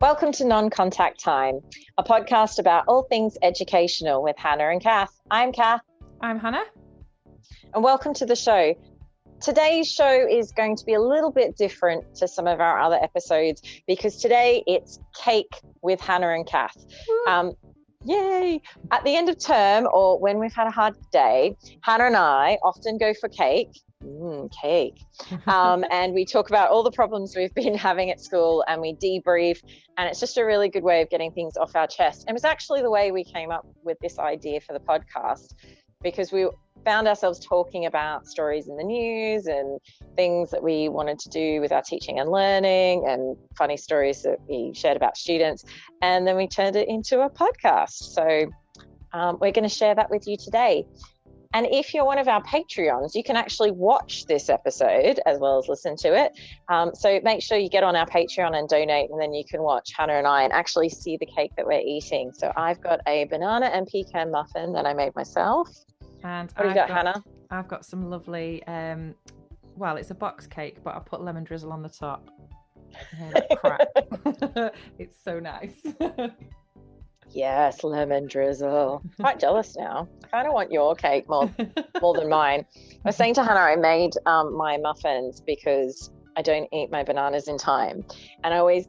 Welcome to Non Contact Time, a podcast about all things educational with Hannah and Kath. I'm Kath. I'm Hannah. And welcome to the show. Today's show is going to be a little bit different to some of our other episodes because today it's cake with Hannah and Kath. Um, yay! At the end of term or when we've had a hard day, Hannah and I often go for cake mm, cake. Um, and we talk about all the problems we've been having at school and we debrief. And it's just a really good way of getting things off our chest. And it was actually the way we came up with this idea for the podcast because we found ourselves talking about stories in the news and things that we wanted to do with our teaching and learning and funny stories that we shared about students. And then we turned it into a podcast. So um, we're going to share that with you today. And if you're one of our Patreons, you can actually watch this episode as well as listen to it. Um, so make sure you get on our Patreon and donate, and then you can watch Hannah and I and actually see the cake that we're eating. So I've got a banana and pecan muffin that I made myself. And what have you got, got, Hannah? I've got some lovely, um, well, it's a box cake, but I put lemon drizzle on the top. crap. it's so nice. Yes, lemon drizzle. Quite jealous now. I kind of want your cake more more than mine. I was saying to Hannah, I made um, my muffins because I don't eat my bananas in time, and I always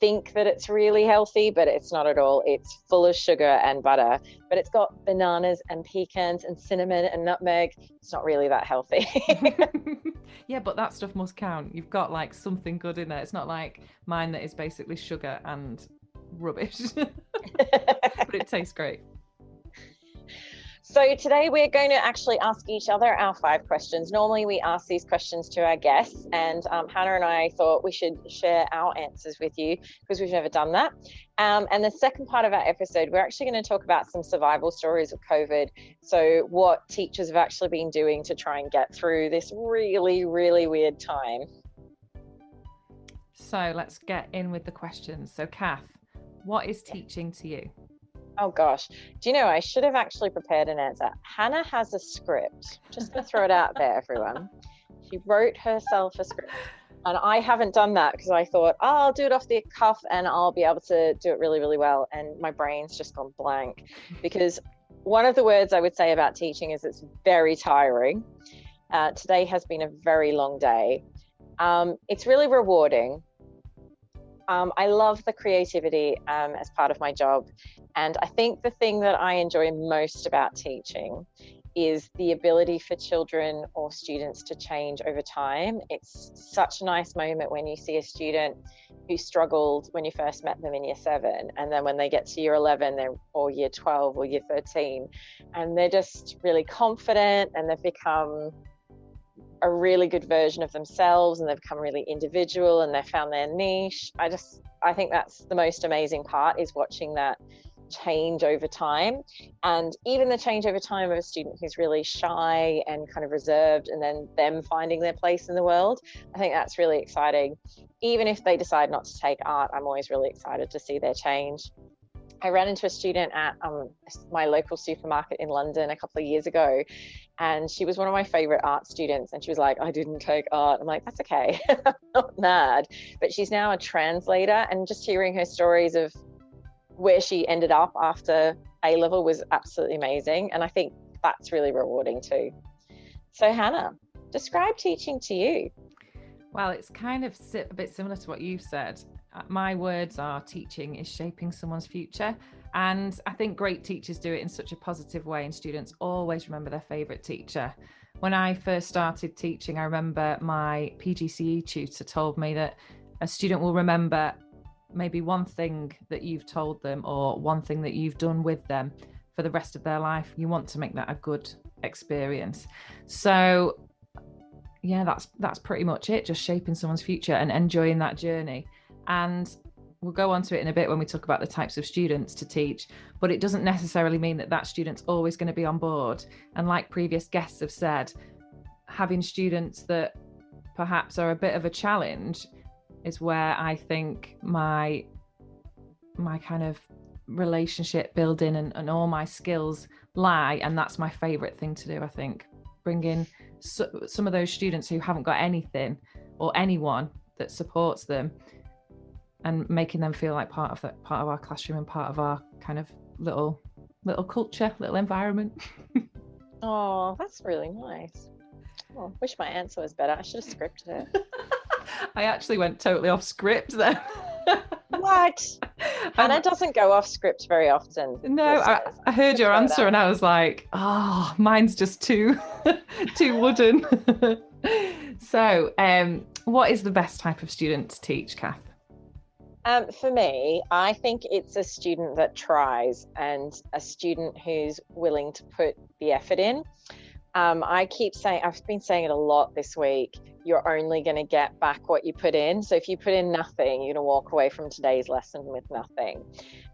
think that it's really healthy, but it's not at all. It's full of sugar and butter, but it's got bananas and pecans and cinnamon and nutmeg. It's not really that healthy. yeah, but that stuff must count. You've got like something good in there. It's not like mine that is basically sugar and rubbish, but it tastes great. So today we're going to actually ask each other our five questions. Normally we ask these questions to our guests, and um, Hannah and I thought we should share our answers with you because we've never done that. Um, and the second part of our episode, we're actually going to talk about some survival stories of COVID. So what teachers have actually been doing to try and get through this really, really weird time. So let's get in with the questions. So Kath, what is teaching to you? Oh gosh. Do you know I should have actually prepared an answer. Hannah has a script. Just gonna throw it out there, everyone. She wrote herself a script. And I haven't done that because I thought, oh, I'll do it off the cuff and I'll be able to do it really, really well. And my brain's just gone blank because one of the words I would say about teaching is it's very tiring. Uh, today has been a very long day. Um, it's really rewarding, um, I love the creativity um, as part of my job. And I think the thing that I enjoy most about teaching is the ability for children or students to change over time. It's such a nice moment when you see a student who struggled when you first met them in year seven, and then when they get to year 11 or year 12 or year 13, and they're just really confident and they've become a really good version of themselves and they've become really individual and they've found their niche. I just I think that's the most amazing part is watching that change over time. And even the change over time of a student who's really shy and kind of reserved and then them finding their place in the world i think that's really exciting. Even if they decide not to take art i'm always really excited to see their change I ran into a student at um, my local supermarket in London a couple of years ago, and she was one of my favorite art students. And she was like, I didn't take art. I'm like, that's okay. I'm not mad. But she's now a translator, and just hearing her stories of where she ended up after A level was absolutely amazing. And I think that's really rewarding too. So, Hannah, describe teaching to you. Well, it's kind of a bit similar to what you've said. My words are teaching is shaping someone's future. And I think great teachers do it in such a positive way, and students always remember their favourite teacher. When I first started teaching, I remember my PGCE tutor told me that a student will remember maybe one thing that you've told them or one thing that you've done with them for the rest of their life. You want to make that a good experience. So yeah, that's that's pretty much it, just shaping someone's future and enjoying that journey. And we'll go on to it in a bit when we talk about the types of students to teach, but it doesn't necessarily mean that that student's always going to be on board. And like previous guests have said, having students that perhaps are a bit of a challenge is where I think my my kind of relationship building and, and all my skills lie and that's my favorite thing to do i think bringing so, some of those students who haven't got anything or anyone that supports them and making them feel like part of that part of our classroom and part of our kind of little little culture little environment. Oh that's really nice. Oh, wish my answer was better. I should have scripted it. I actually went totally off script there what? Hannah um, doesn't go off script very often. No, I, I, heard your answer and I was like, oh, mine's just too too wooden. so, um, what is the best type of student to teach, Kath? Um, for me, I think it's a student that tries and a student who's willing to put the effort in. Um, I keep saying, I've been saying it a lot this week you're only going to get back what you put in. So if you put in nothing, you're going to walk away from today's lesson with nothing.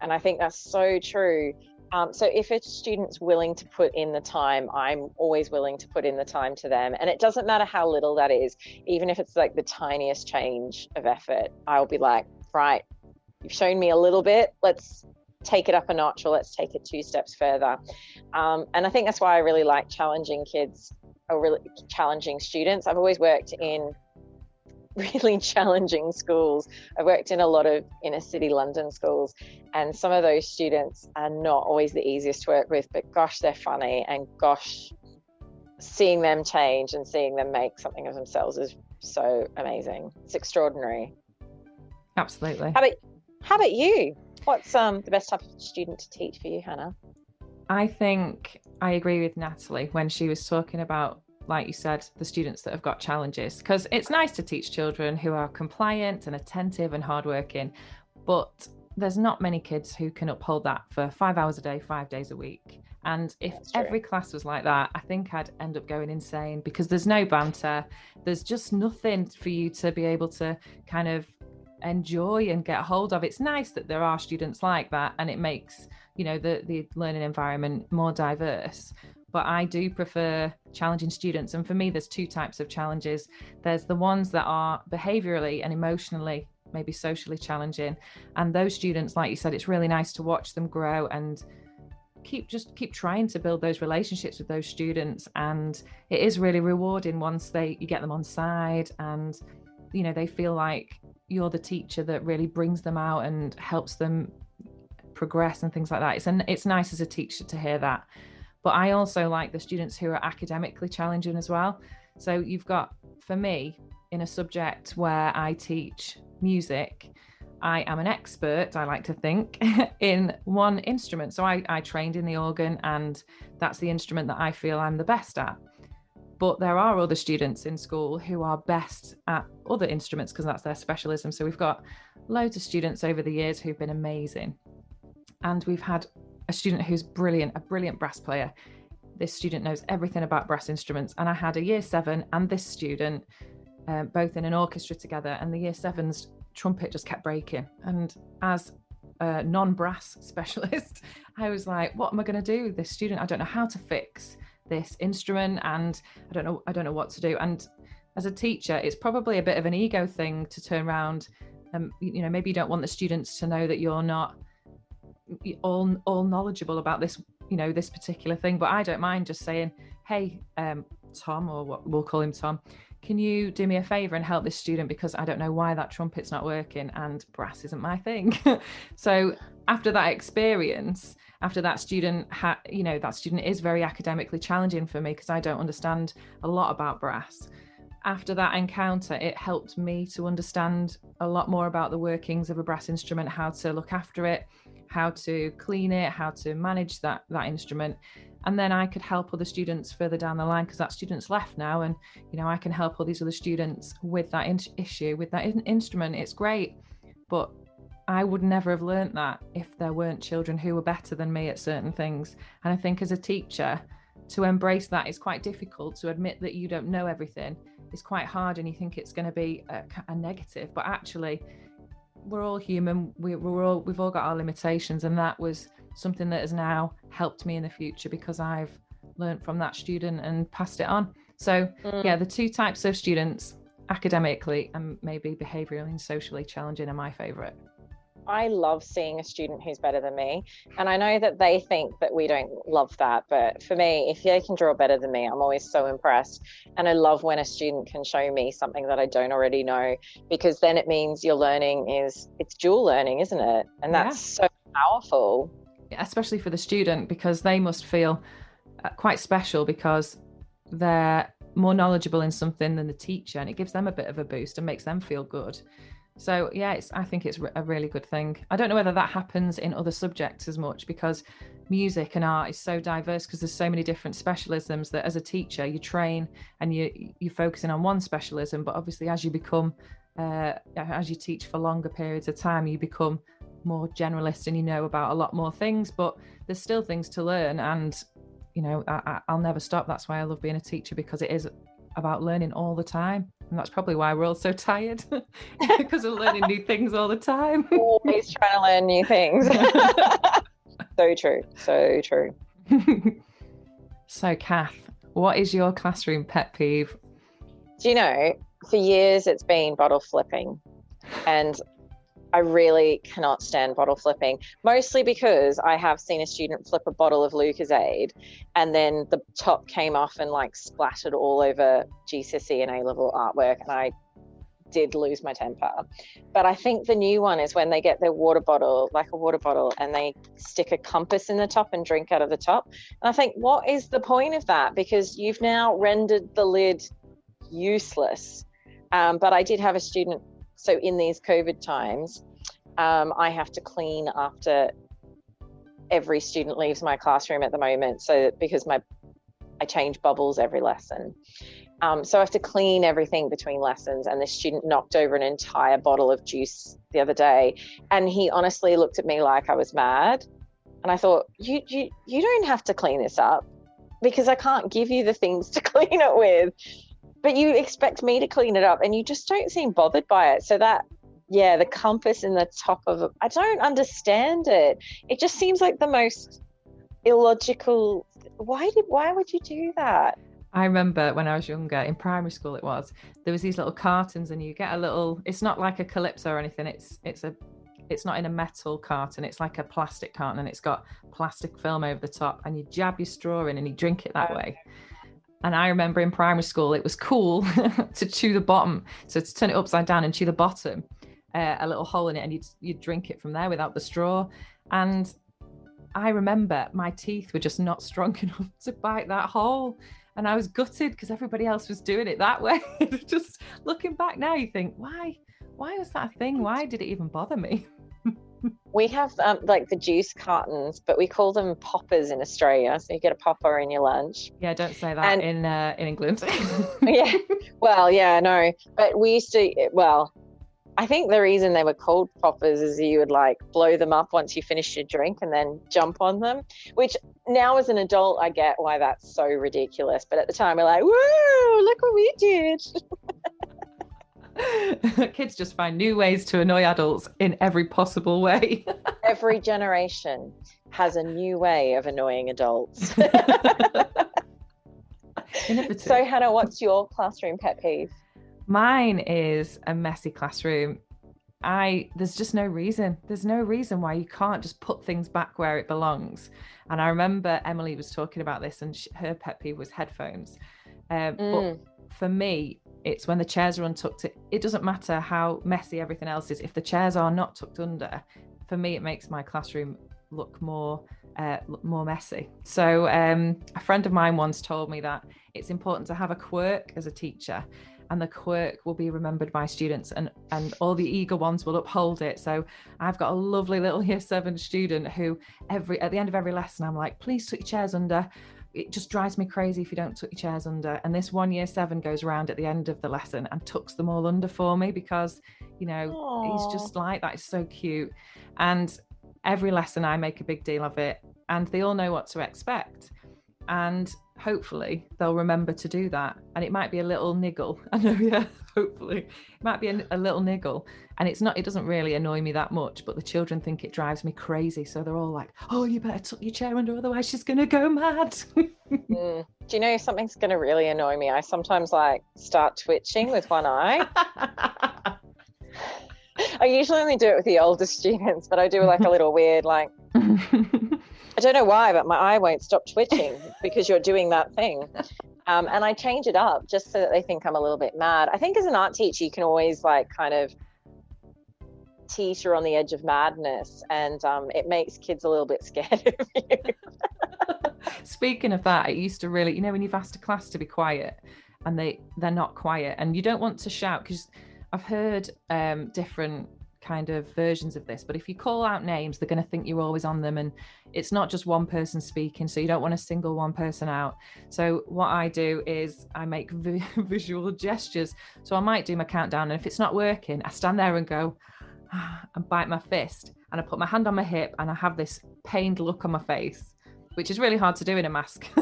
And I think that's so true. Um, so if a student's willing to put in the time, I'm always willing to put in the time to them. And it doesn't matter how little that is, even if it's like the tiniest change of effort, I'll be like, right, you've shown me a little bit. Let's take it up a notch or let's take it two steps further. Um, and I think that's why I really like challenging kids or really challenging students. I've always worked in really challenging schools. I've worked in a lot of inner city London schools, and some of those students are not always the easiest to work with, but gosh, they're funny, and gosh, seeing them change and seeing them make something of themselves is so amazing. It's extraordinary. Absolutely. How about how about you? What's um the best type of student to teach for you, Hannah? I think I agree with Natalie when she was talking about, like you said, the students that have got challenges. Because it's nice to teach children who are compliant and attentive and hardworking, but there's not many kids who can uphold that for five hours a day, five days a week. And if every class was like that, I think I'd end up going insane because there's no banter. There's just nothing for you to be able to kind of enjoy and get hold of. It's nice that there are students like that and it makes you know the the learning environment more diverse but I do prefer challenging students. And for me, there's two types of challenges. There's the ones that are behaviorally and emotionally, maybe socially challenging. And those students, like you said, it's really nice to watch them grow and keep just keep trying to build those relationships with those students. And it is really rewarding once they you get them on side and you know they feel like you're the teacher that really brings them out and helps them progress and things like that. It's an, it's nice as a teacher to hear that. But I also like the students who are academically challenging as well. So you've got, for me, in a subject where I teach music, I am an expert, I like to think, in one instrument. So I, I trained in the organ, and that's the instrument that I feel I'm the best at. But there are other students in school who are best at other instruments because that's their specialism. So we've got loads of students over the years who've been amazing and we've had a student who's brilliant, a brilliant brass player. This student knows everything about brass instruments, and I had a year seven and this student um, both in an orchestra together, and the year seven's trumpet just kept breaking. And as a non-brass specialist, I was like, "What am I going to do with this student? I don't know how to fix this instrument, and I don't know, I don't know what to do." And as a teacher, it's probably a bit of an ego thing to turn around. Um, you know, maybe you don't want the students to know that you're not all all knowledgeable about this you know this particular thing but i don't mind just saying hey um, tom or what we'll call him tom can you do me a favor and help this student because i don't know why that trumpet's not working and brass isn't my thing so after that experience after that student had you know that student is very academically challenging for me because i don't understand a lot about brass after that encounter it helped me to understand a lot more about the workings of a brass instrument how to look after it how to clean it, how to manage that that instrument. And then I could help other students further down the line because that student's left now, and you know I can help all these other students with that in- issue with that in- instrument. It's great, but I would never have learnt that if there weren't children who were better than me at certain things. And I think as a teacher, to embrace that is quite difficult. To admit that you don't know everything is quite hard, and you think it's going to be a, a negative, but actually we're all human. We, we're all we've all got our limitations, and that was something that has now helped me in the future because I've learned from that student and passed it on. So mm. yeah, the two types of students, academically and maybe behaviorally and socially challenging, are my favorite. I love seeing a student who's better than me. And I know that they think that we don't love that. But for me, if they can draw better than me, I'm always so impressed. And I love when a student can show me something that I don't already know, because then it means your learning is, it's dual learning, isn't it? And that's yeah. so powerful. Especially for the student, because they must feel uh, quite special because they're more knowledgeable in something than the teacher and it gives them a bit of a boost and makes them feel good so yeah, it's I think it's a really good thing. I don't know whether that happens in other subjects as much because music and art is so diverse because there's so many different specialisms that as a teacher you train and you you're focusing on one specialism, but obviously as you become uh, as you teach for longer periods of time, you become more generalist and you know about a lot more things. But there's still things to learn, and you know I, I'll never stop. That's why I love being a teacher because it is about learning all the time. And that's probably why we're all so tired because of learning new things all the time. Always trying to learn new things. so true. So true. so, Kath, what is your classroom pet peeve? Do you know, for years it's been bottle flipping. And I really cannot stand bottle flipping, mostly because I have seen a student flip a bottle of Lucozade and then the top came off and like splattered all over GCSE and A level artwork. And I did lose my temper. But I think the new one is when they get their water bottle, like a water bottle, and they stick a compass in the top and drink out of the top. And I think, what is the point of that? Because you've now rendered the lid useless. Um, but I did have a student so in these COVID times, um, I have to clean after every student leaves my classroom at the moment. So because my I change bubbles every lesson. Um, so I have to clean everything between lessons. And the student knocked over an entire bottle of juice the other day, and he honestly looked at me like I was mad. And I thought, you you you don't have to clean this up because I can't give you the things to clean it with but you expect me to clean it up and you just don't seem bothered by it. So that yeah, the compass in the top of I don't understand it. It just seems like the most illogical. Why did why would you do that? I remember when I was younger in primary school it was there was these little cartons and you get a little it's not like a calypso or anything it's it's a it's not in a metal carton it's like a plastic carton and it's got plastic film over the top and you jab your straw in and you drink it that oh. way and I remember in primary school, it was cool to chew the bottom. So to turn it upside down and chew the bottom, uh, a little hole in it, and you'd, you'd drink it from there without the straw. And I remember my teeth were just not strong enough to bite that hole. And I was gutted because everybody else was doing it that way. just looking back now, you think, why? Why was that a thing? Why did it even bother me? We have um, like the juice cartons, but we call them poppers in Australia. So you get a popper in your lunch. Yeah, don't say that and, in uh, in England. yeah, well, yeah, no, but we used to. Well, I think the reason they were called poppers is you would like blow them up once you finish your drink and then jump on them. Which now as an adult, I get why that's so ridiculous. But at the time, we're like, whoa, look what we did. Kids just find new ways to annoy adults in every possible way. every generation has a new way of annoying adults. so, Hannah, what's your classroom pet peeve? Mine is a messy classroom. I there's just no reason. There's no reason why you can't just put things back where it belongs. And I remember Emily was talking about this, and she, her pet peeve was headphones. Um, mm. But for me, it's when the chairs are untucked. It, doesn't matter how messy everything else is. If the chairs are not tucked under, for me, it makes my classroom look more uh, more messy. So um, a friend of mine once told me that it's important to have a quirk as a teacher and the quirk will be remembered by students and and all the eager ones will uphold it so i've got a lovely little year seven student who every at the end of every lesson i'm like please tuck your chairs under it just drives me crazy if you don't tuck your chairs under. And this one year seven goes around at the end of the lesson and tucks them all under for me because you know Aww. he's just like that it's so cute. And every lesson i make a big deal of it and they all know what to expect. And hopefully they'll remember to do that. And it might be a little niggle. I know yeah hopefully. It might be a, a, little niggle and it's not it doesn't really annoy me that much but the children think it drives me crazy so they're all like oh you better tuck your chair under otherwise she's gonna go mad mm. do you know something's gonna really annoy me i sometimes like start twitching with one eye I usually only do it with the older students, but I do like a little weird, like I don't know why, but my eye won't stop twitching because you're doing that thing. Um, and I change it up just so that they think I'm a little bit mad. I think as an art teacher, you can always like kind of teeter on the edge of madness, and um, it makes kids a little bit scared of you. Speaking of that, it used to really, you know, when you've asked a class to be quiet and they they're not quiet, and you don't want to shout because I've heard um, different kind of versions of this but if you call out names they're going to think you're always on them and it's not just one person speaking so you don't want to single one person out so what i do is i make vi- visual gestures so i might do my countdown and if it's not working i stand there and go and bite my fist and i put my hand on my hip and i have this pained look on my face which is really hard to do in a mask.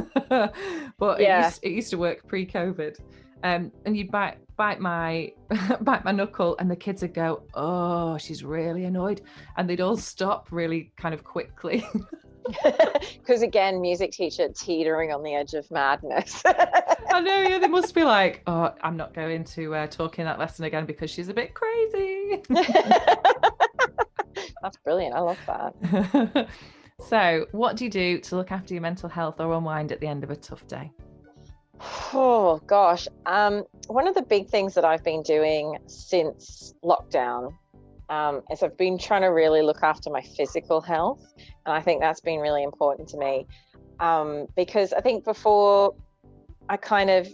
But yeah. it, used, it used to work pre-covid. Um, and you'd bite bite my bite my knuckle and the kids would go oh she's really annoyed. And they'd all stop really kind of quickly. Because again music teacher teetering on the edge of madness i know yeah they must be like oh i'm not going to uh, talk in that lesson again because she's a bit crazy. That's brilliant. I love that. So what do you do to look after your mental health or unwind at the end of a tough day? Oh gosh, um, one of the big things that I've been doing since lockdown um, is I've been trying to really look after my physical health, and I think that's been really important to me. Um, because I think before I kind of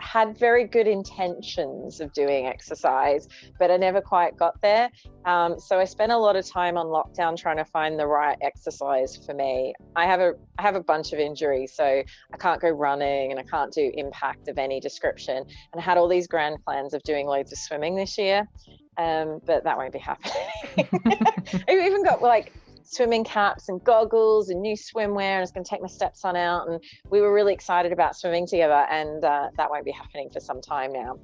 had very good intentions of doing exercise, but I never quite got there. Um, so I spent a lot of time on lockdown trying to find the right exercise for me. I have a I have a bunch of injuries, so I can't go running and I can't do impact of any description. And I had all these grand plans of doing loads of swimming this year, um, but that won't be happening. I even got like swimming caps and goggles and new swimwear and I was going to take my stepson out and we were really excited about swimming together and uh, that won't be happening for some time now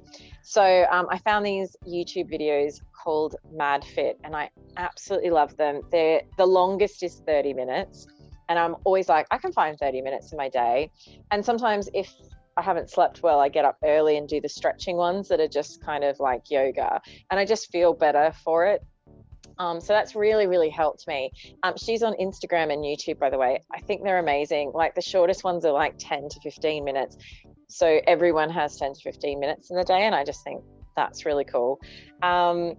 so um, I found these YouTube videos called Mad Fit and I absolutely love them they're the longest is 30 minutes and I'm always like I can find 30 minutes in my day and sometimes if I haven't slept well, I get up early and do the stretching ones that are just kind of like yoga. And I just feel better for it. Um, so that's really, really helped me. Um, she's on Instagram and YouTube, by the way. I think they're amazing. Like the shortest ones are like 10 to 15 minutes. So everyone has 10 to 15 minutes in the day. And I just think that's really cool. Um,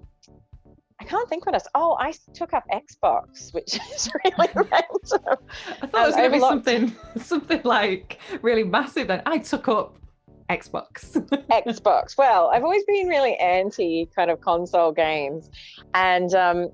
I can't think what else. Oh, I took up Xbox, which is really random. I thought it was going to be something, something like really massive. Then I took up Xbox. Xbox. Well, I've always been really anti kind of console games. And um,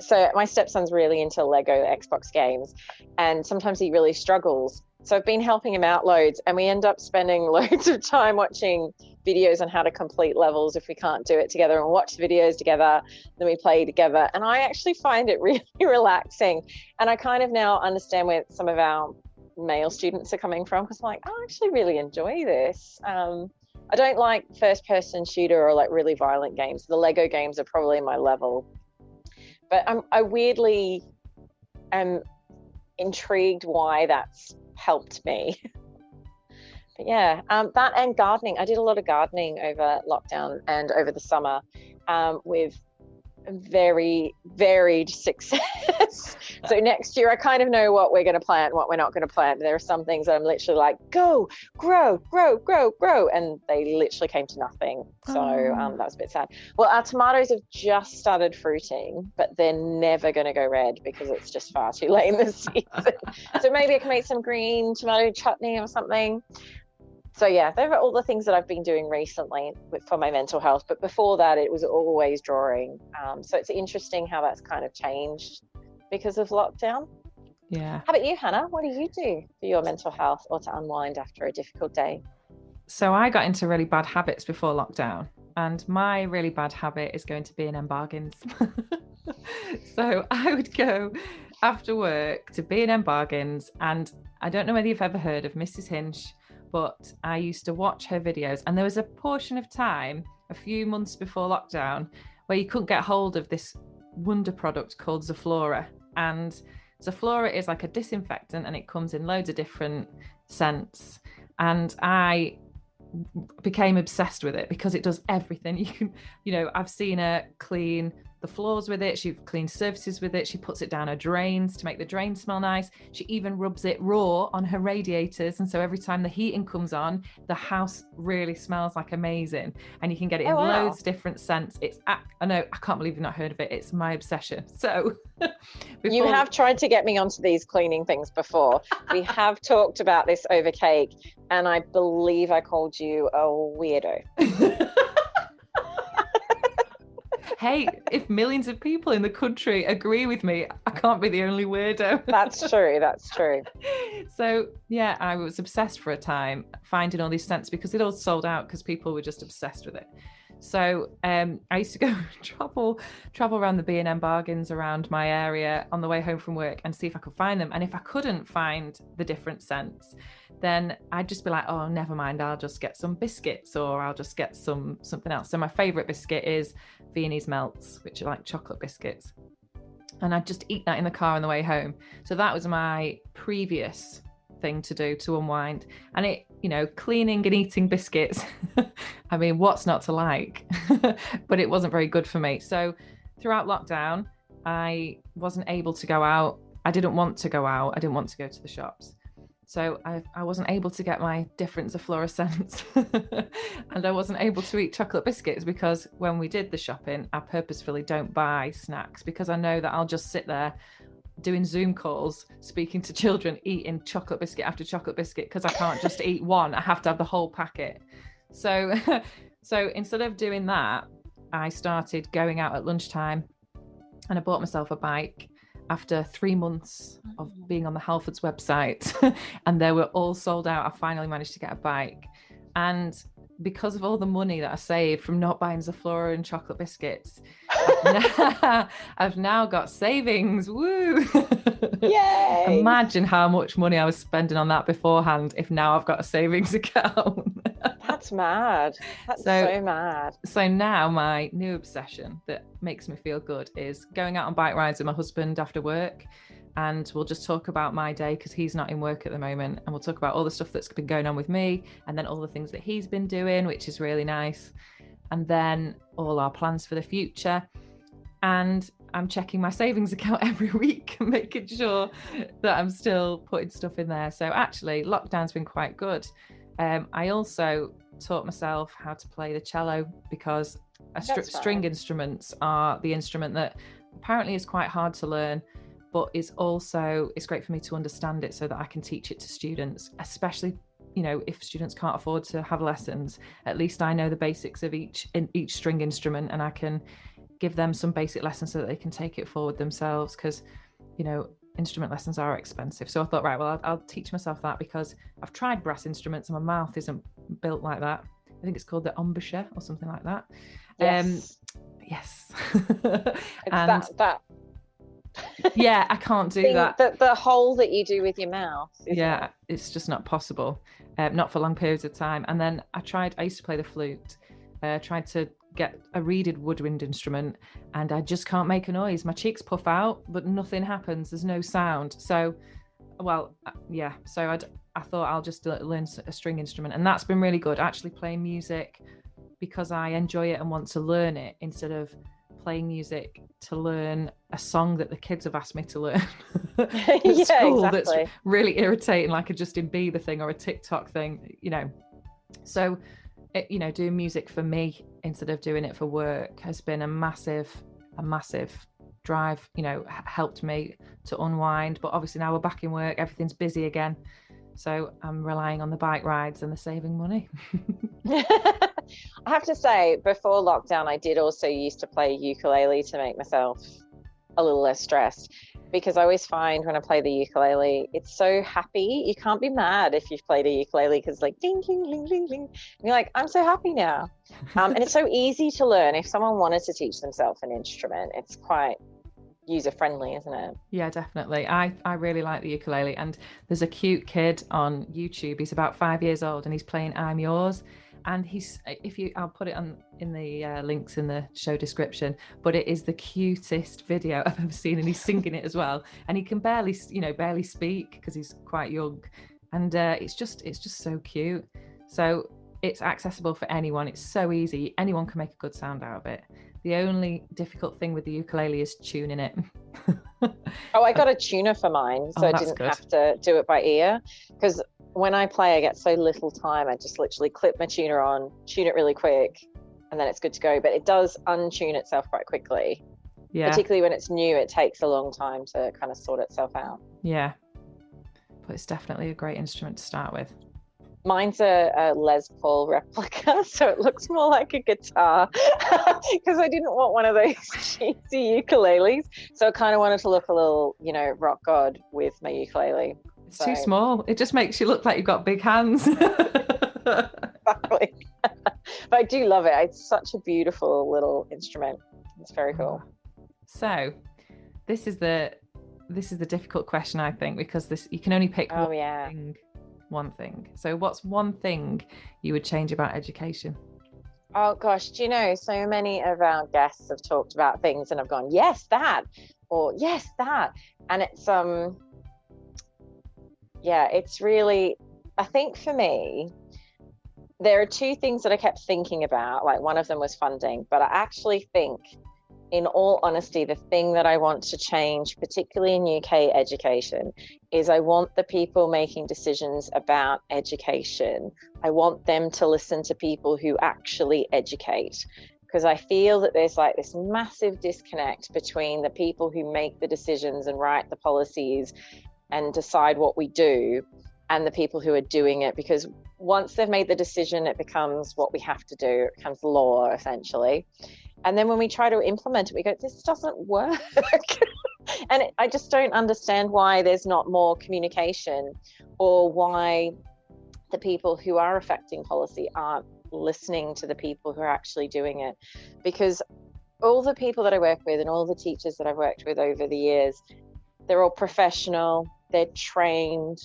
so my stepson's really into Lego Xbox games. And sometimes he really struggles. So I've been helping him out loads. And we end up spending loads of time watching videos on how to complete levels if we can't do it together and watch videos together. Then we play together. And I actually find it really relaxing. And I kind of now understand where some of our male students are coming from because I'm like, I actually really enjoy this. Um, I don't like first person shooter or like really violent games. The Lego games are probably my level. But I'm, I weirdly am intrigued why that's helped me. but yeah, um, that and gardening. I did a lot of gardening over lockdown and over the summer um, with very varied success. so next year, I kind of know what we're going to plant, what we're not going to plant. There are some things that I'm literally like, go, grow, grow, grow, grow, and they literally came to nothing. So um, that was a bit sad. Well, our tomatoes have just started fruiting, but they're never going to go red because it's just far too late in the season. so maybe I can make some green tomato chutney or something so yeah those are all the things that i've been doing recently with, for my mental health but before that it was always drawing. Um, so it's interesting how that's kind of changed because of lockdown. Yeah. How about you hannah? What do you do for your mental health or to unwind after a difficult day? So i got into really bad habits before lockdown and my really bad habit is going to B&M bargains so i would go after work to B&M bargains and i don't know whether you've ever heard of mrs hinch but I used to watch her videos. And there was a portion of time, a few months before lockdown, where you couldn't get hold of this wonder product called Zoflora. And Zoflora is like a disinfectant and it comes in loads of different scents. And I became obsessed with it because it does everything. You can, you know, I've seen her clean the floors with it. She cleans surfaces with it. She puts it down her drains to make the drains smell nice. She even rubs it raw on her radiators. And so every time the heating comes on, the house really smells like amazing. And you can get it oh, in oh, wow. loads different scents. It's, I know, I can't believe you've not heard of it. It's my obsession. So before... you have tried to get me onto these cleaning things before. we have talked about this over cake. And I believe I called you a weirdo. hey, if millions of people in the country agree with me, I can't be the only weirdo. that's true. That's true. So, yeah, I was obsessed for a time finding all these scents because it all sold out because people were just obsessed with it. So um, I used to go travel travel around the B and M bargains around my area on the way home from work and see if I could find them. And if I couldn't find the different scents, then I'd just be like, oh, never mind, I'll just get some biscuits or I'll just get some something else. So my favorite biscuit is Viennese melts, which are like chocolate biscuits. And I'd just eat that in the car on the way home. So that was my previous thing to do to unwind. And it, you know, cleaning and eating biscuits. I mean, what's not to like? but it wasn't very good for me. So throughout lockdown, I wasn't able to go out. I didn't want to go out. I didn't want to go to the shops. So I, I wasn't able to get my difference of fluorescents and I wasn't able to eat chocolate biscuits because when we did the shopping, I purposefully don't buy snacks because I know that I'll just sit there doing Zoom calls, speaking to children, eating chocolate biscuit after chocolate biscuit because I can't just eat one. I have to have the whole packet. So, so instead of doing that, I started going out at lunchtime and I bought myself a bike after three months of mm. being on the Halfords website and they were all sold out, I finally managed to get a bike. And because of all the money that I saved from not buying Zoflora and chocolate biscuits, I've, now, I've now got savings. Woo! Yay! Imagine how much money I was spending on that beforehand if now I've got a savings account. That's mad. That's so, so mad. So now my new obsession that makes me feel good is going out on bike rides with my husband after work. And we'll just talk about my day because he's not in work at the moment. And we'll talk about all the stuff that's been going on with me and then all the things that he's been doing, which is really nice. And then all our plans for the future. And I'm checking my savings account every week and making sure that I'm still putting stuff in there. So actually, lockdown's been quite good. Um, I also taught myself how to play the cello because str- string instruments are the instrument that apparently is quite hard to learn but is also it's great for me to understand it so that I can teach it to students especially you know if students can't afford to have lessons at least I know the basics of each in each string instrument and I can give them some basic lessons so that they can take it forward themselves because you know instrument lessons are expensive. So I thought, right, well, I'll, I'll, teach myself that because I've tried brass instruments and my mouth isn't built like that. I think it's called the embouchure or something like that. Yes. Um, yes. and that, that. Yeah, I can't do that. The, the hole that you do with your mouth. Yeah, it? it's just not possible. Um, not for long periods of time. And then I tried, I used to play the flute. Uh, tried to get a reeded woodwind instrument and I just can't make a noise. My cheeks puff out, but nothing happens. There's no sound. So, well, uh, yeah. So I'd, I thought I'll just learn a string instrument, and that's been really good. Actually, playing music because I enjoy it and want to learn it instead of playing music to learn a song that the kids have asked me to learn at yeah, school exactly. that's really irritating, like a Justin Bieber thing or a TikTok thing, you know. So, it, you know, doing music for me instead of doing it for work has been a massive, a massive drive. You know, helped me to unwind. But obviously now we're back in work, everything's busy again. So I'm relying on the bike rides and the saving money. I have to say, before lockdown, I did also used to play ukulele to make myself a little less stressed because I always find when I play the ukulele, it's so happy. You can't be mad if you've played a ukulele because like ding, ding, ding, ding, ding. And you're like, I'm so happy now. Um, and it's so easy to learn. If someone wanted to teach themselves an instrument, it's quite user friendly, isn't it? Yeah, definitely. I I really like the ukulele, and there's a cute kid on YouTube. He's about five years old, and he's playing "I'm Yours." And he's if you I'll put it on in the uh, links in the show description. But it is the cutest video I've ever seen, and he's singing it as well. And he can barely you know barely speak because he's quite young, and uh, it's just it's just so cute. So it's accessible for anyone. It's so easy. Anyone can make a good sound out of it. The only difficult thing with the ukulele is tuning it. oh, I got a tuner for mine, so oh, I didn't good. have to do it by ear. Because when I play, I get so little time. I just literally clip my tuner on, tune it really quick, and then it's good to go. But it does untune itself quite quickly. Yeah. Particularly when it's new, it takes a long time to kind of sort itself out. Yeah. But it's definitely a great instrument to start with. Mine's a, a, Les Paul replica, so it looks more like a guitar because I didn't want one of those cheesy ukuleles. So I kind of wanted to look a little, you know, rock god with my ukulele. It's so. too small. It just makes you look like you've got big hands. exactly. but I do love it. It's such a beautiful little instrument. It's very cool. So, this is the this is the difficult question I think because this you can only pick oh, one yeah. thing one thing. So, what's one thing you would change about education? Oh gosh, do you know, so many of our guests have talked about things and I've gone, yes, that, or yes, that. And it's, um, yeah, it's really, I think for me, there are two things that I kept thinking about. Like one of them was funding, but I actually think in all honesty, the thing that I want to change, particularly in UK education, is I want the people making decisions about education, I want them to listen to people who actually educate. Because I feel that there's like this massive disconnect between the people who make the decisions and write the policies and decide what we do and the people who are doing it. Because once they've made the decision, it becomes what we have to do, it becomes law essentially and then when we try to implement it we go this doesn't work. And i just don't understand why there's not more communication or why the people who are affecting policy aren't listening to the people who are actually doing it. Because all the people that i work with and all the teachers that i've worked with over the years they're all professional they're trained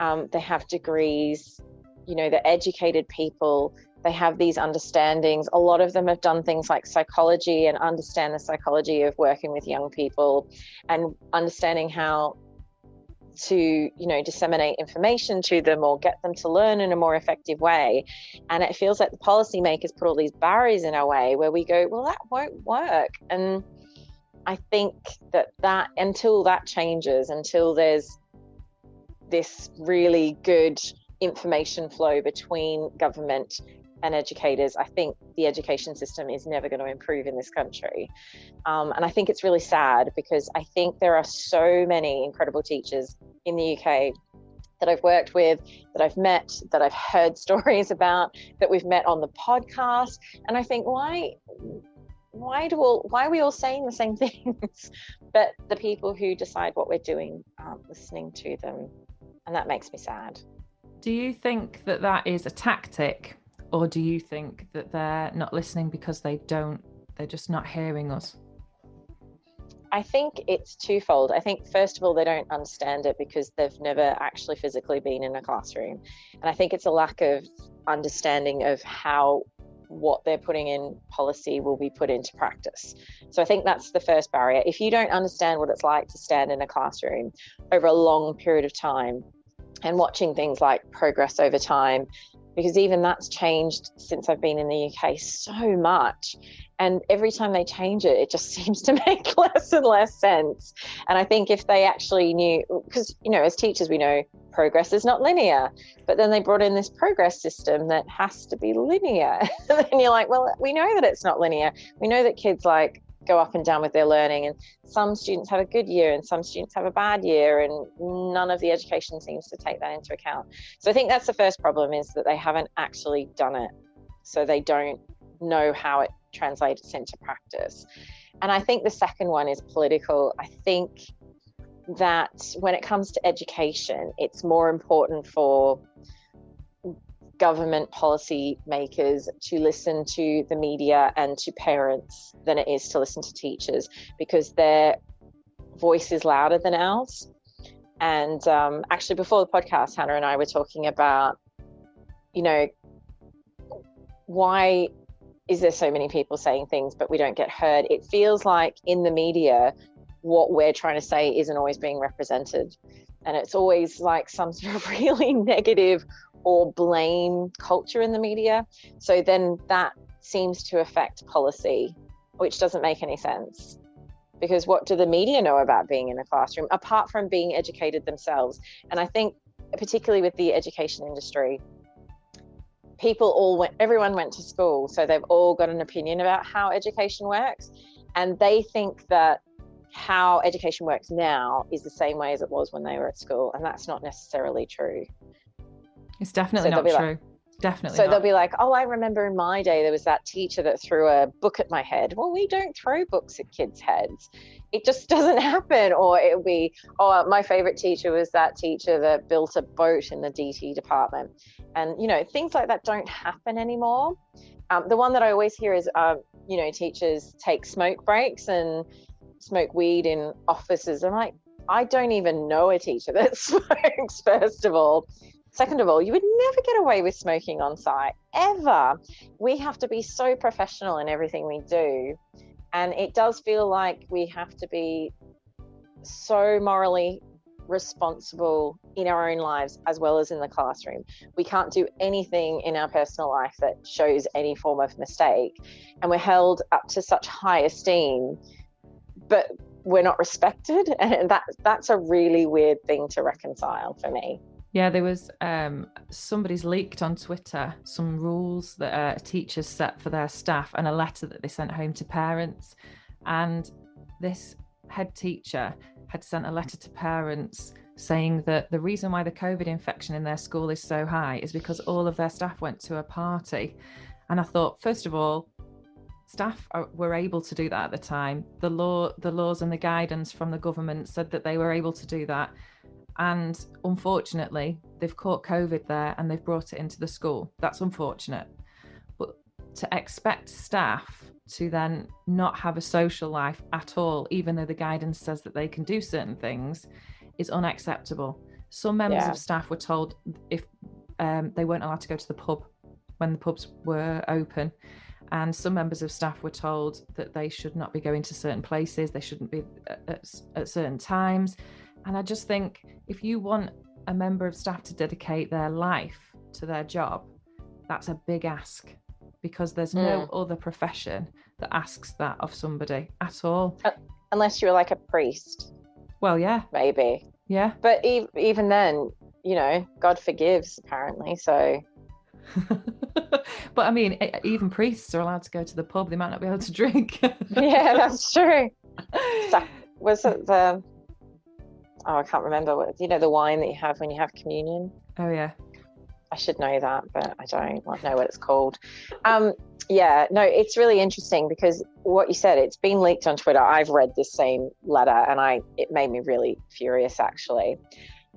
um, they have degrees you know they're educated people they have these understandings. A lot of them have done things like psychology and understand the psychology of working with young people and understanding how to you know disseminate information to them or get them to learn in a more effective way and it feels like the policymakers put all these barriers in our way where we go well that won't work and i think that that until that changes until there's this really good information flow between government and educators, I think the education system is never going to improve in this country. Um, and I think it's really sad because I think there are so many incredible teachers in the UK that I've worked with, that I've met, that I've heard stories about, that we've met on the podcast. And I think, why? Why do all? Why are we all saying the same things? but the people who decide what we're doing aren't listening to them, and that makes me sad. Do you think that that is a tactic or do you think that they're not listening because they don't they're just not hearing us I think it's twofold. I think, first of all, they don't understand it because they've never actually physically been in a classroom. And I think it's a lack of understanding of how what they're putting in policy will be put into practice. So I think that's the first barrier. If you don't understand what it's like to stand in a classroom over a long period of time and watching things like progress over time because even that's changed since I've been in the UK so much. And every time they change it, it just seems to make less and less sense. And I think if they actually knew, because, you know, as teachers, we know progress is not linear, but then they brought in this progress system that has to be linear. and you're like, well, we know that it's not linear. We know that kids like go up and down with their learning and some students have a good year and some students have a bad year and none of the education seems to take that into account so i think that's the first problem is that they haven't actually done it so they don't know how it translates into practice. And I think the second one is political. I think that when it comes to education, it's more important for government policy makers to listen to the media and to parents than it is to listen to teachers because their voice is louder than ours. And um, actually, before the podcast, Hannah and I were talking about, you know, why is there so many people saying things but we don't get heard it feels like in the media what we're trying to say isn't always being represented and it's always like some sort of really negative or blame culture in the media. So then that seems to affect policy which doesn't make any sense. Because what do the media know about being in a classroom apart from being educated themselves? And i think particularly with the education industry people all went everyone went to school so they've all got an opinion about how education works. And they think that how education works now is the same way as it was when they were at school and that's not necessarily true it's definitely so not true like, definitely so not. they'll be like oh i remember in my day there was that teacher that threw a book at my head. Well we don't throw books at kids heads. It just doesn't happen. Or it'll be oh my favorite teacher was that teacher that built a boat in the dt department. And you know things like that don't happen anymore. Um, the one that i always hear is um, you know teachers take smoke breaks and smoke weed in offices. I'm like i don't even know a teacher that smokes first of all second of all you would never get away with smoking on site ever we have to be so professional in everything we do and it does feel like we have to be so morally responsible in our own lives as well as in the classroom. We can't do anything in our personal life that shows any form of mistake. And we're held up to such high esteem, but we're not respected. And that that's a really weird thing to reconcile for me. Yeah, there was um, somebody's leaked on Twitter some rules that uh, teachers set for their staff and a letter that they sent home to parents. And this head teacher had sent a letter to parents saying that the reason why the COVID infection in their school is so high is because all of their staff went to a party. And I thought, first of all, staff are, were able to do that at the time. The law, the laws and the guidance from the government said that they were able to do that and unfortunately, they've caught COVID there and they've brought it into the school. That's unfortunate. But to expect staff to then not have a social life at all, even though the guidance says that they can do certain things, is unacceptable. Some members yeah. of staff were told if um, they weren't allowed to go to the pub when the pubs were open. And some members of staff were told that they should not be going to certain places, they shouldn't be at, at certain times. And I just think if you want a member of staff to dedicate their life to their job, that's a big ask because there's no mm. other profession that asks that of somebody at all. Uh, unless you're like a priest. Well, yeah. Maybe. Yeah. But e- even then, you know, God forgives apparently. So. but I mean, even priests are allowed to go to the pub. They might not be able to drink. yeah, that's true. was it the oh, I can't remember what you know the wine that you have when you have communion. Oh yeah. I should know that, but I don't know what it's called. Um, yeah, no, it's really interesting because what you said, it's been leaked on Twitter. I've read this same letter, and I it made me really furious actually.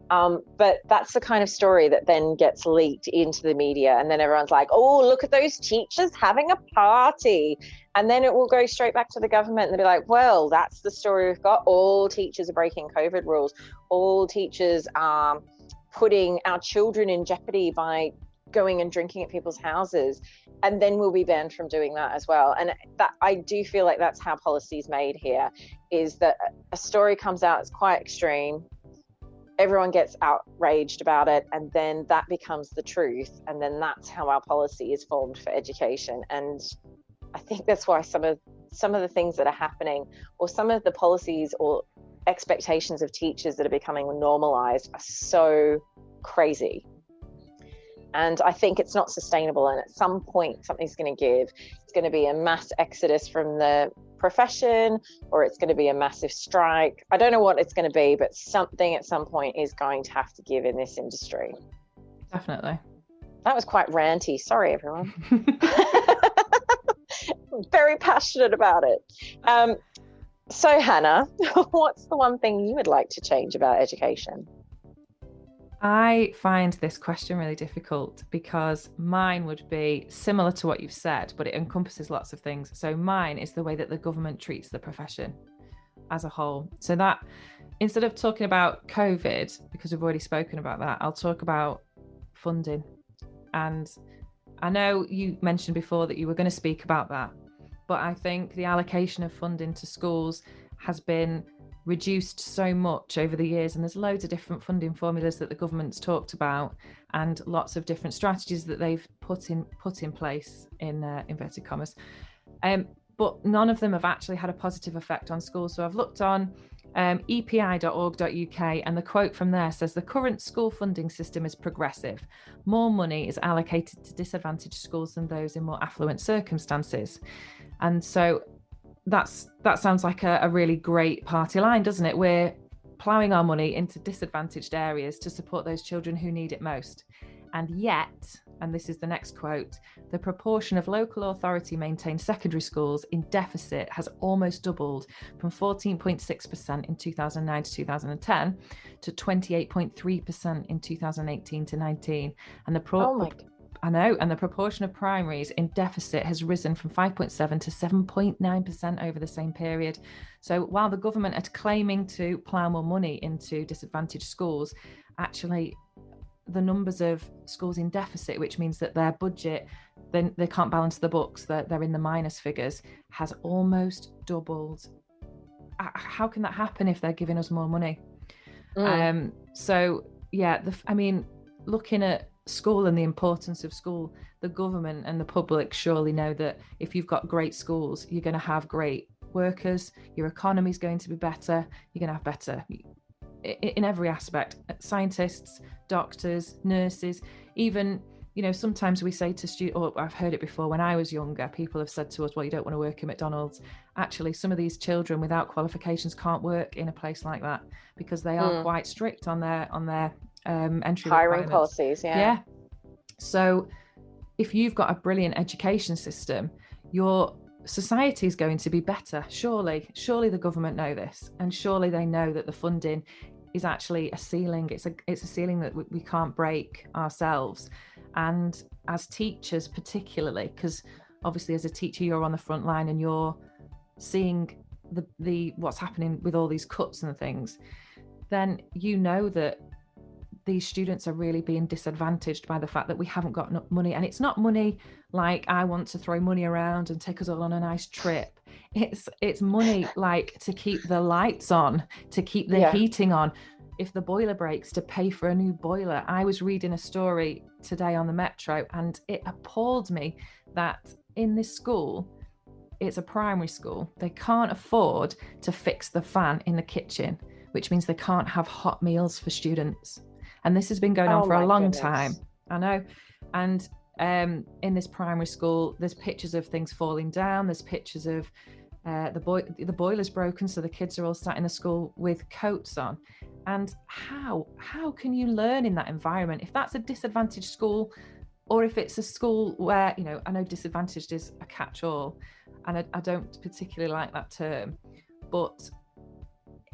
Um, but that's the kind of story that then gets leaked into the media, and then everyone's like, "Oh, look at those teachers having a party," and then it will go straight back to the government, and they'll be like, "Well, that's the story we've got. All teachers are breaking COVID rules. All teachers are putting our children in jeopardy by going and drinking at people's houses." And then we'll be banned from doing that as well. And that I do feel like that's how policy is made here: is that a story comes out, it's quite extreme everyone gets outraged about it and then that becomes the truth and then that's how our policy is formed for education and I think that's why some of some of the things that are happening, or some of the policies or expectations of teachers that are becoming normalized, are so crazy. And I think it's not sustainable. And at some point, something's going to give. It's going to be a mass exodus from the profession, or it's going to be a massive strike. I don't know what it's going to be, but something at some point is going to have to give in this industry. Definitely. That was quite ranty. Sorry, everyone. Very passionate about it. Um, so, Hannah, what's the one thing you would like to change about education? I find this question really difficult because mine would be similar to what you've said, but it encompasses lots of things. So, mine is the way that the government treats the profession as a whole. So, that instead of talking about COVID, because we've already spoken about that, I'll talk about funding. And I know you mentioned before that you were going to speak about that, but I think the allocation of funding to schools has been reduced so much over the years and there's loads of different funding formulas that the government's talked about and lots of different strategies that they've put in put in place in uh, inverted commas. Um, but none of them have actually had a positive effect on schools. So i've looked on um, epi.org.uk and the quote from there says the current school funding system is progressive. More money is allocated to disadvantaged schools than those in more affluent circumstances. And so that's that sounds like a, a really great party line, doesn't it? We're ploughing our money into disadvantaged areas to support those children who need it most. And yet, and this is the next quote, the proportion of local authority maintained secondary schools in deficit has almost doubled from 14.6% in 2009 to 2010 to 28.3% in 2018 to 19. And the pro- oh I know, and the proportion of primaries in deficit has risen from 5.7 to 7.9% over the same period. So while the government are claiming to plough more money into disadvantaged schools, actually the numbers of schools in deficit, which means that their budget, then they can't balance the books, they're, they're in the minus figures, has almost doubled. How can that happen if they're giving us more money? Mm. Um, so yeah, the, I mean, looking at school and the importance of school, the government and the public surely know that if you've got great schools, you're going to have great workers, your economy is going to be better, you're going to have better in every aspect scientists, doctors, nurses, even you know, sometimes we say to students, or I've heard it before when I was younger, people have said to us, well, you don't want to work at McDonald's. Actually, some of these children without qualifications can't work in a place like that because they are mm. quite strict on their on their um, entry hiring policies. Yeah. Yeah. So if you've got a brilliant education system, your society is going to be better. Surely, surely the government know this, and surely they know that the funding is actually a ceiling. It's a it's a ceiling that we, we can't break ourselves. And as teachers, particularly, because obviously as a teacher you're on the front line and you're seeing the the what's happening with all these cuts and things, then you know that these students are really being disadvantaged by the fact that we haven't got enough money. And it's not money like i want to throw money around and take us all on a nice trip. It's it's money like to keep the lights on to keep the yeah. heating on. If the boiler breaks to pay for a new boiler. I was reading a story today on the metro and it appalled me that in this school it's a primary school they can't afford to fix the fan in the kitchen which means they can't have hot meals for students and this has been going on oh for a long goodness. time. I know. And um, in this primary school there's pictures of things falling down. There's pictures of uh, the boy the boiler's broken so the kids are all sat in the school with coats on. And how how can you learn in that environment if that's a disadvantaged school or if it's a school where you know i know disadvantaged is a catch-all and I, I don't particularly like that term but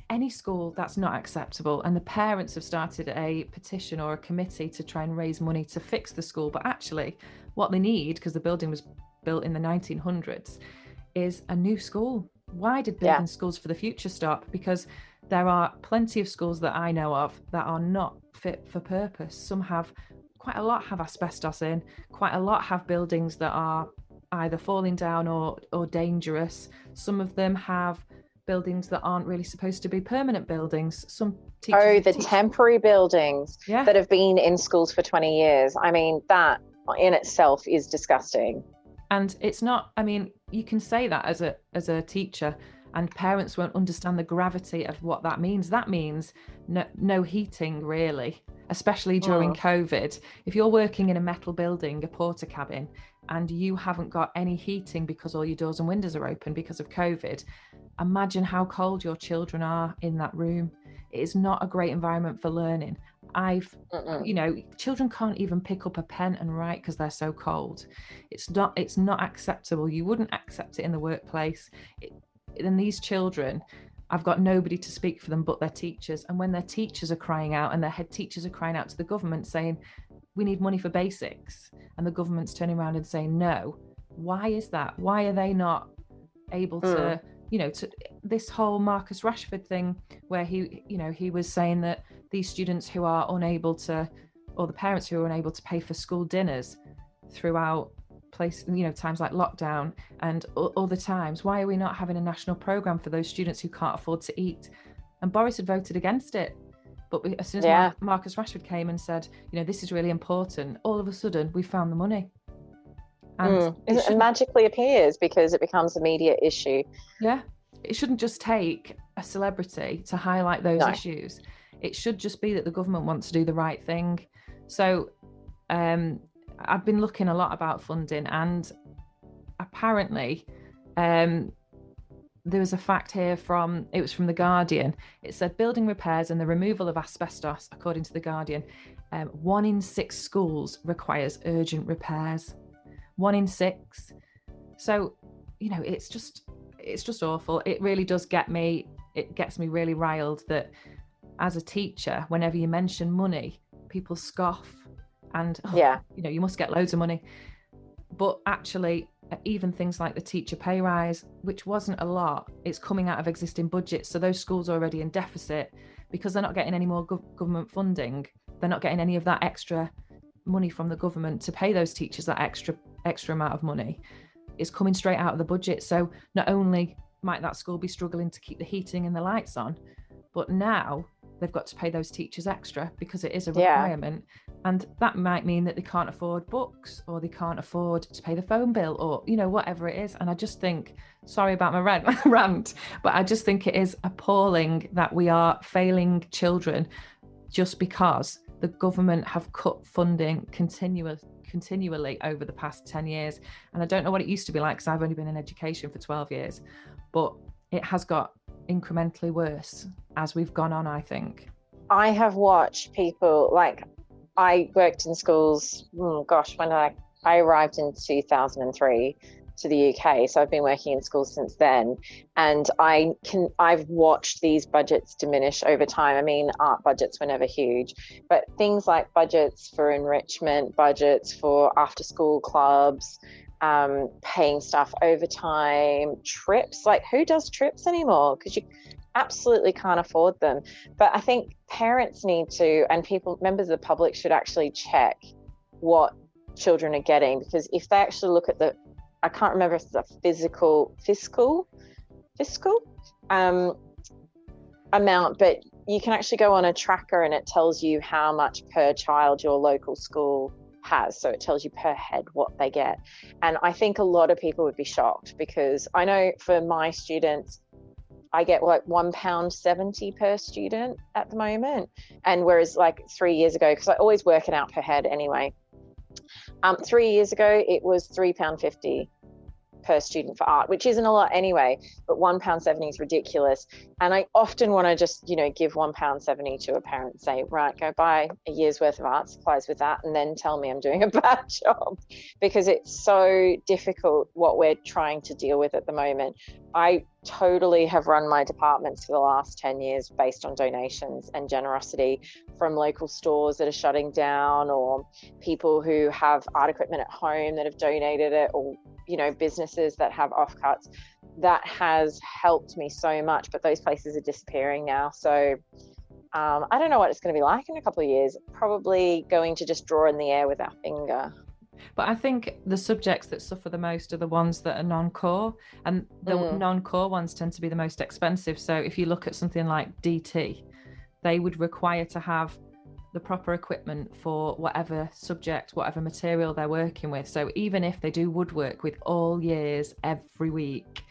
any school that's not acceptable and the parents have started a petition or a committee to try and raise money to fix the school. But actually what they need because the building was built in the 1900s is a new school. Why did building yeah. schools for the future stop? Because there are plenty of schools that i know of that are not fit for purpose. Some have quite a lot have asbestos in quite a lot have buildings that are either falling down or or dangerous. Some of them have buildings that aren't really supposed to be permanent buildings. Some oh, the teach- temporary buildings yeah. that have been in schools for 20 years. I mean, that in itself is disgusting. And it's not, I mean, you can say that as a as a teacher and parents won't understand the gravity of what that means that means no, no heating really especially during oh. covid if you're working in a metal building a Portakabin and you haven't got any heating because all your doors and windows are open because of covid imagine how cold your children are in that room it is not a great environment for learning I've, Mm-mm. you know, children can't even pick up a pen and write because they're so cold. It's not, it's not acceptable. You wouldn't accept it in the workplace. It, and these children, I've got nobody to speak for them but their teachers. And when their teachers are crying out and their head teachers are crying out to the government saying, we need money for basics, and the government's turning around and saying, no, why is that? Why are they not able to? Mm you know to this whole marcus rashford thing where he you know he was saying that these students who are unable to or the parents who are unable to pay for school dinners throughout place you know times like lockdown and other times why are we not having a national program for those students who can't afford to eat and boris had voted against it but as soon as yeah. marcus rashford came and said you know this is really important all of a sudden we found the money and mm. it, it magically appears because it becomes a media issue. Yeah. It shouldn't just take a celebrity to highlight those no. issues. It should just be that the government wants to do the right thing. So um, I've been looking a lot about funding, and apparently, um, there was a fact here from it was from the Guardian. It said building repairs and the removal of asbestos, according to the Guardian, um, one in six schools requires urgent repairs one in six. So, you know, it's just it's just awful. It really does get me. It gets me really riled that as a teacher, whenever you mention money, people scoff and oh, yeah, you know, you must get loads of money. But actually, even things like the teacher pay rise, which wasn't a lot, it's coming out of existing budgets. So those schools are already in deficit because they're not getting any more gov- government funding. They're not getting any of that extra money from the government to pay those teachers that extra extra amount of money is coming straight out of the budget so not only might that school be struggling to keep the heating and the lights on but now they've got to pay those teachers extra because it is a requirement yeah. and that might mean that they can't afford books or they can't afford to pay the phone bill or you know whatever it is and i just think sorry about my rant, rant but i just think it is appalling that we are failing children just because the government have cut funding continuous, continually over the past 10 years. And I don't know what it used to be like because I've only been in education for 12 years, but it has got incrementally worse as we've gone on, I think. I have watched people like I worked in schools, oh gosh, when I, I arrived in 2003 to the UK. So I've been working in schools since then, and I can I've watched these budgets diminish over time. I mean, art budgets were never huge, but things like budgets for enrichment, budgets for after school clubs. Um, paying staff overtime, trips. Like, who does trips anymore? Because you absolutely can't afford them. But I think parents need to, and people, members of the public, should actually check what children are getting because if they actually look at the I can't remember if it's a physical, fiscal, fiscal um, amount, but you can actually go on a tracker and it tells you how much per child your local school has. So it tells you per head what they get. And I think a lot of people would be shocked because I know for my students, I get like one pound seventy per student at the moment, and whereas like three years ago, because I always work it out per head anyway. Um, three years ago, it was three pound fifty per student for art, which isn't a lot anyway, but one pound seventy is ridiculous. And I often want to just, you know, give one pound seventy to a parent, say, right, go buy a year's worth of art supplies with that, and then tell me I'm doing a bad job because it's so difficult what we're trying to deal with at the moment. I totally have run my departments for the last 10 years based on donations and generosity from local stores that are shutting down or people who have art equipment at home that have donated it or you know businesses that have offcuts. That has helped me so much but those places are disappearing now. So um, i don't know what it's going to be like in a couple of years. Probably going to just draw in the air with our finger but I think the subjects that suffer the most are the ones that are non-core, and the mm. non-core ones tend to be the most expensive. So if you look at something like DT, they would require to have the proper equipment for whatever subject, whatever material they're working with. So even if they do woodwork with all years every week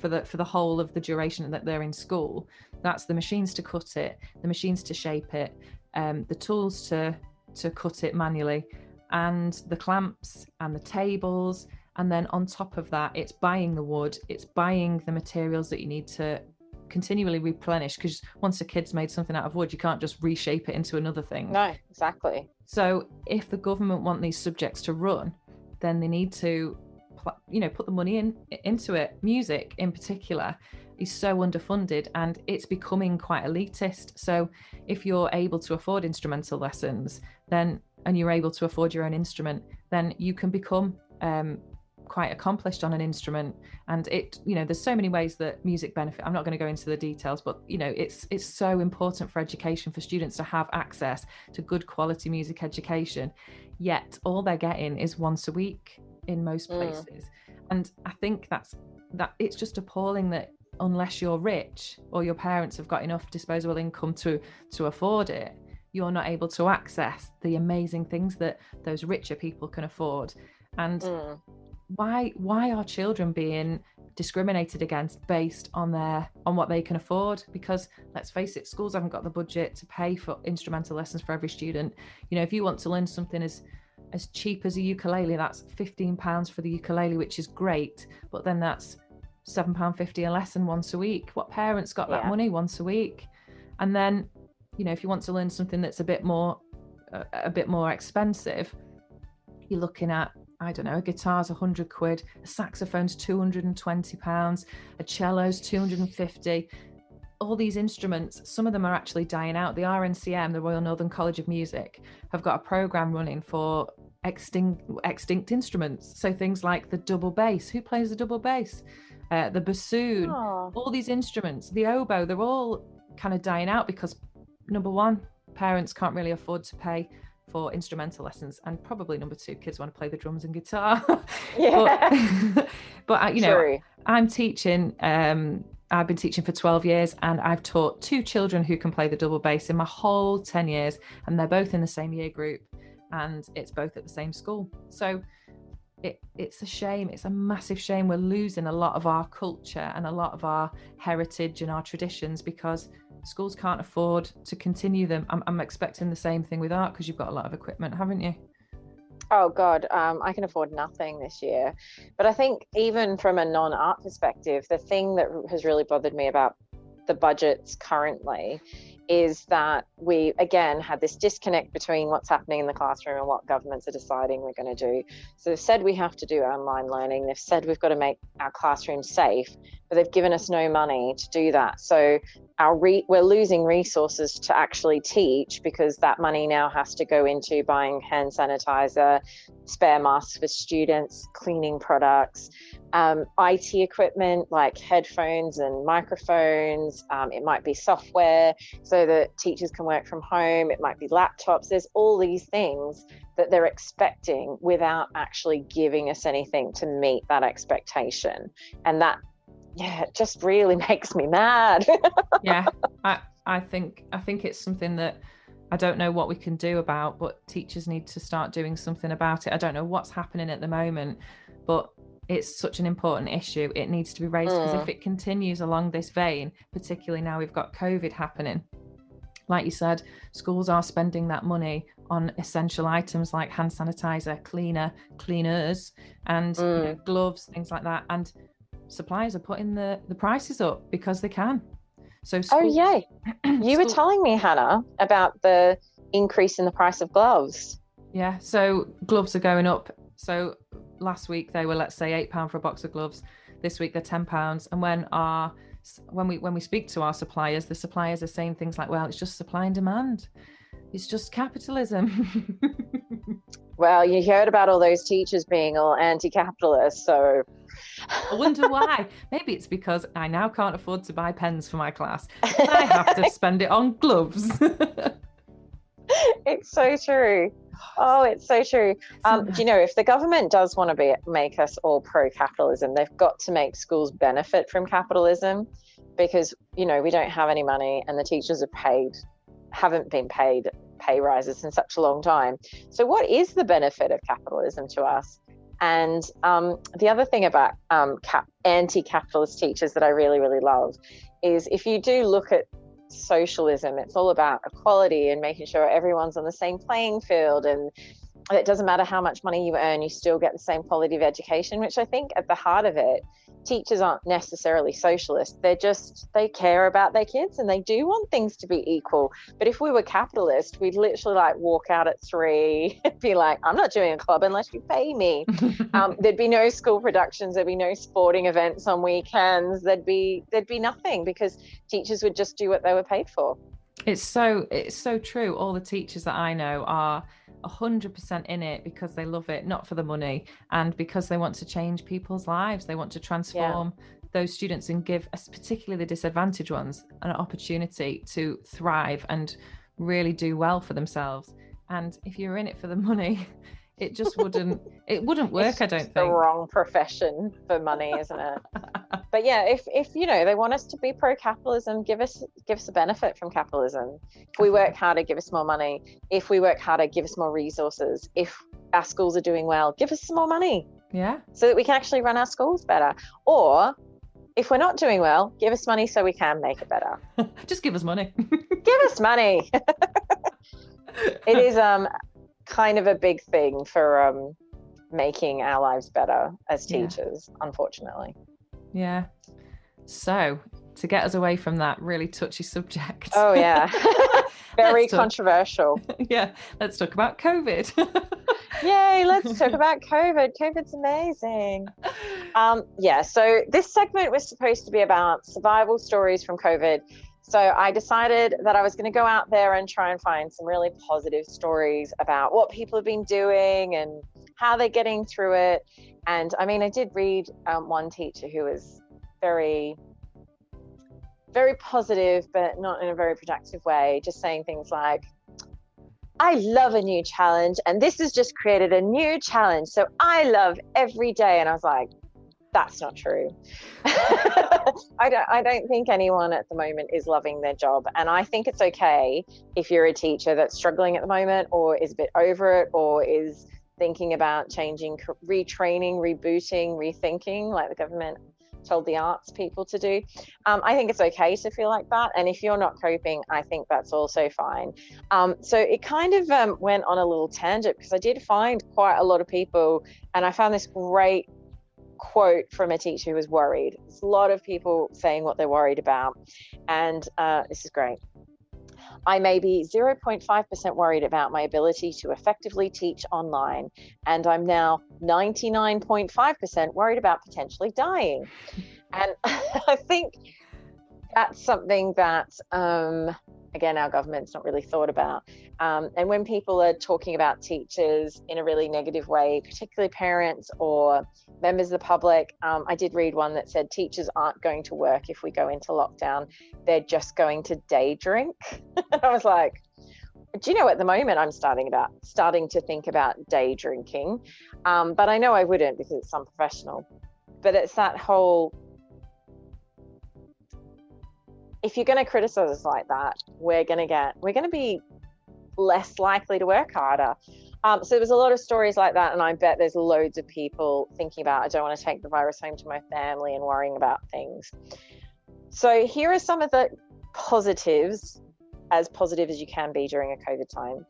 for the for the whole of the duration that they're in school, that's the machines to cut it, the machines to shape it, um, the tools to to cut it manually, and the clamps and the tables. And then on top of that, it's buying the wood, it's buying the materials that you need to continually replenish because once a kid's made something out of wood you can't just reshape it into another thing. No exactly. So if the government want these subjects to run then they need to you know put the money in into it. Music in particular is so underfunded and it's becoming quite elitist. So if you're able to afford instrumental lessons then and you're able to afford your own instrument then you can become um, quite accomplished on an instrument and it you know there's so many ways that music benefit i'm not going to go into the details but you know it's it's so important for education for students to have access to good quality music education yet all they're getting is once a week in most mm. places mm. and i think that's that it's just appalling that unless you're rich or your parents have got enough disposable income to to afford it you're not able to access the amazing things that those richer people can afford. And mm. why why are children being discriminated against based on their on what they can afford? Because let's face it schools haven't got the budget to pay for instrumental lessons for every student. You know if you want to learn something as as cheap as a ukulele that's 15 pounds for the ukulele which is great. But then that's seven pound 50 a lesson once a week. What parents got that money once a week? And then you know if you want to learn something that's a bit more a, a bit more expensive you're looking at I don't know, a guitar's 100 quid, a saxophone's 220 pounds, a cello's 250. All these instruments, some of them are actually dying out. The RNCM, the Royal Northern College of Music, have got a program running for extinct extinct instruments. So things like the double bass. Who plays the double bass? Uh, the bassoon. Aww. All these instruments, the oboe, they're all kind of dying out because number one, parents can't really afford to pay for instrumental lessons and probably number two kids want to play the drums and guitar yeah but, but you know True. i'm teaching um I've been teaching for 12 years and I've taught two children who can play the double bass in my whole 10 years and they're both in the same year group and it's both at the same school. So it, it's a shame. It's a massive shame. We're losing a lot of our culture and a lot of our heritage and our traditions because schools can't afford to continue them. I'm, I'm expecting the same thing with art because you've got a lot of equipment, haven't you? Oh God, um, I can afford nothing this year. But I think even from a non-art perspective, the thing that has really bothered me about the budgets currently is that we again had this disconnect between what's happening in the classroom and what governments are deciding we're going to do. So they've said we have to do online learning. They've said we've got to make our classrooms safe, but they've given us no money to do that. So our re- we're losing resources to actually teach because that money now has to go into buying hand sanitizer, spare masks for students, cleaning products, um, IT equipment like headphones and microphones. Um, it might be software so that teachers can work from home. It might be laptops. There's all these things that they're expecting without actually giving us anything to meet that expectation. And that yeah, it just really makes me mad. yeah, I I think I think it's something that I don't know what we can do about, but teachers need to start doing something about it. I don't know what's happening at the moment, but it's such an important issue. It needs to be raised because mm. if it continues along this vein, particularly now we've got COVID happening, like you said, schools are spending that money on essential items like hand sanitizer, cleaner, cleaners, and mm. you know, mm. gloves, things like that. And suppliers are putting the, the prices up because they can. So, oh, school... oh yeah, you school... were telling me, Hannah, about the increase in the price of gloves. Yeah, so gloves are going up. So last week they were, let's say, eight pound for a box of gloves. This week they're ten pounds. And when our when we when we speak to our suppliers, the suppliers are saying things like, "Well, it's just supply and demand. It's just capitalism." well, you heard about all those teachers being all anti-capitalist, so I wonder why. Maybe it's because I now can't afford to buy pens for my class. I have to spend it on gloves. it's so true. Oh, it's so true. Um, do you know if the government does want to be make us all pro-capitalism, they've got to make schools benefit from capitalism, because you know we don't have any money and the teachers are paid, haven't been paid pay rises in such a long time. So, what is the benefit of capitalism to us? And um, the other thing about um, cap- anti capitalist teachers that I really, really love is if you do look at socialism, it's all about equality and making sure everyone's on the same playing field and it doesn't matter how much money you earn, you still get the same quality of education, which I think at the heart of it, teachers aren't necessarily socialist. They're just, they care about their kids and they do want things to be equal. But if we were capitalist, we'd literally like walk out at three, be like, I'm not doing a club unless you pay me. um, there'd be no school productions, there'd be no sporting events on weekends, there'd be, there'd be nothing because teachers would just do what they were paid for. It's so, it's so true. All the teachers that I know are 100% in it because they love it, not for the money, and because they want to change people's lives. They want to transform yeah. those students and give, us particularly the disadvantaged ones, an opportunity to thrive and really do well for themselves. And if you're in it for the money, it just wouldn't it wouldn't work it's i don't think. the wrong profession for money isn't it? But yeah if if you know they want us to be pro capitalism give us give us a benefit from capitalism. If we work harder give us more money. If we work harder give us more resources. If our schools are doing well give us some more money. Yeah. So that we can actually run our schools better. Or if we're not doing well give us money so we can make it better. Just give us money. Give us money. It is um kind of a big thing for um, making our lives better as teachers, yeah. unfortunately. Yeah. So, to get us away from that really touchy subject. Oh, yeah. Very controversial. yeah. Let's talk about COVID. Yay, let's talk about COVID. COVID's amazing. Um, yeah, so this segment was supposed to be about survival stories from COVID so I decided that I was going to go out there and try and find some really positive stories about what people have been doing and how they're getting through it. And I mean, I did read um, one teacher who was very, very positive, but not in a very productive way, just saying things like, I love a new challenge, and this has just created a new challenge. So I love every day. And I was like, that's not true. I don't I don't think anyone at the moment is loving their job and I think it's okay if you're a teacher that's struggling at the moment or is a bit over it or is thinking about changing retraining, rebooting, rethinking like the government told the arts people to do. Um, I think it's okay to feel like that. And if you're not coping, I think that's also fine. Um, so it kind of um, went on a little tangent because I did find quite a lot of people, and I found this great quote from a teacher who was worried. There's a lot of people saying what they're worried about. And uh, this is great. I may be 0.5% worried about my ability to effectively teach online, and I'm now 99.5% worried about potentially dying. And I think that's something that um, again, our government's not really thought about. Um, and when people are talking about teachers in a really negative way, particularly parents or members of the public, um, I did read one that said teachers aren't going to work if we go into lockdown. They're just going to day drink. and I was like, do you know at the moment I'm starting about starting to think about day drinking, um, but I know I wouldn't because it's unprofessional. But it's that whole if you're going to criticize us like that, we're going to get, we're going to be less likely to work harder. Um, so there was a lot of stories like that, and I bet there's loads of people thinking about, I don't want to take the virus home to my family and worrying about things. So here are some of the positives, as positive as you can be during a COVID time,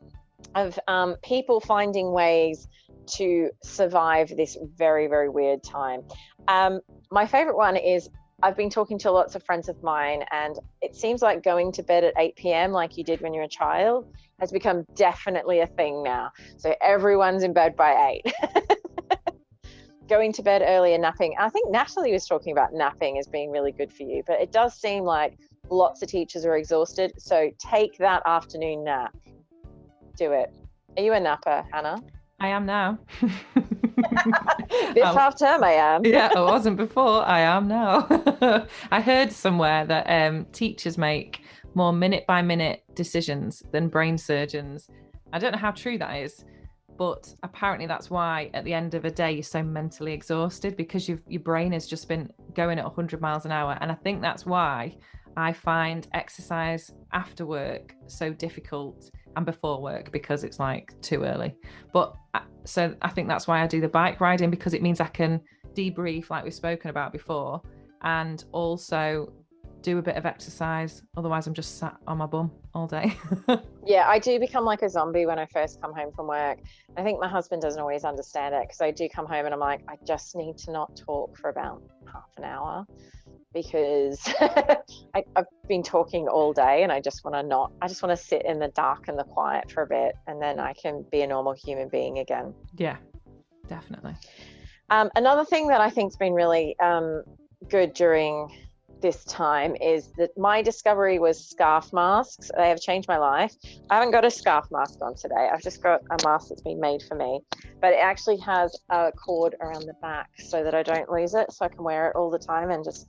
of um, people finding ways to survive this very, very weird time. Um, my favorite one is I've been talking to lots of friends of mine, and it seems like going to bed at 8 p.m., like you did when you were a child, has become definitely a thing now. So everyone's in bed by 8. going to bed early and napping. I think Natalie was talking about napping as being really good for you, but it does seem like lots of teachers are exhausted. So take that afternoon nap. Do it. Are you a napper, Hannah? I am now. this half term, I am. yeah, I wasn't before. I am now. I heard somewhere that um, teachers make more minute by minute decisions than brain surgeons. I don't know how true that is, but apparently that's why at the end of a day you're so mentally exhausted because your brain has just been going at 100 miles an hour. And I think that's why I find exercise after work so difficult and before work because it's like too early. But uh, so I think that's why I do the bike riding because it means I can debrief like we've spoken about before and also do a bit of exercise. Otherwise, I'm just sat on my bum all day. yeah, I do become like a zombie when I first come home from work. I think my husband doesn't always understand it because I do come home and I'm like, I just need to not talk for about half an hour because I, have been talking all day and I just want to not, I just want to sit in the dark and the quiet for a bit and then I can be a normal human being again. Yeah, definitely. Um, another thing that I think's been really um, good during this time is that my discovery was scarf masks. They have changed my life. I haven't got a scarf mask on today. I've just got a mask that's been made for me, but it actually has a cord around the back so that I don't lose it. So I can wear it all the time and just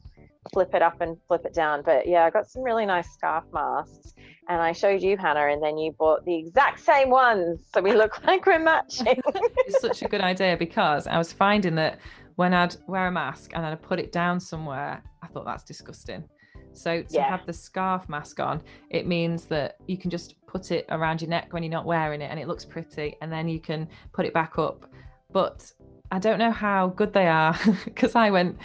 flip it up and flip it down. But yeah, I got some really nice scarf masks and I showed you, Hannah, and then you bought the exact same ones. So we look like we're matching. it's such a good idea because I was finding that when I'd wear a mask and then I'd put it down somewhere, I thought that's disgusting. So to yeah. have the scarf mask on, it means that you can just put it around your neck when you're not wearing it and it looks pretty and then you can put it back up. But I don't know how good they are because I went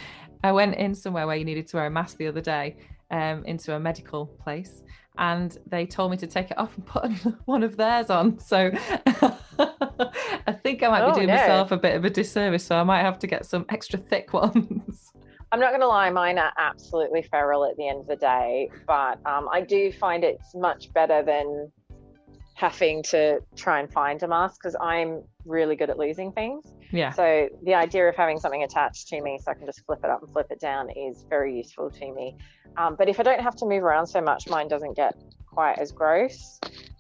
I went in somewhere where you needed to wear a mask the other day um, into a medical place and they told me to take it off and put one of theirs on. So I think I might oh, be doing no. myself a bit of a disservice. So I might have to get some extra thick ones. I'm not going to lie, mine are absolutely feral at the end of the day, but um, I do find it's much better than having to try and find a mask because I'm really good at losing things. Yeah. So the idea of having something attached to me so I can just flip it up and flip it down is very useful to me. Um, but if I don't have to move around so much, mine doesn't get quite as gross.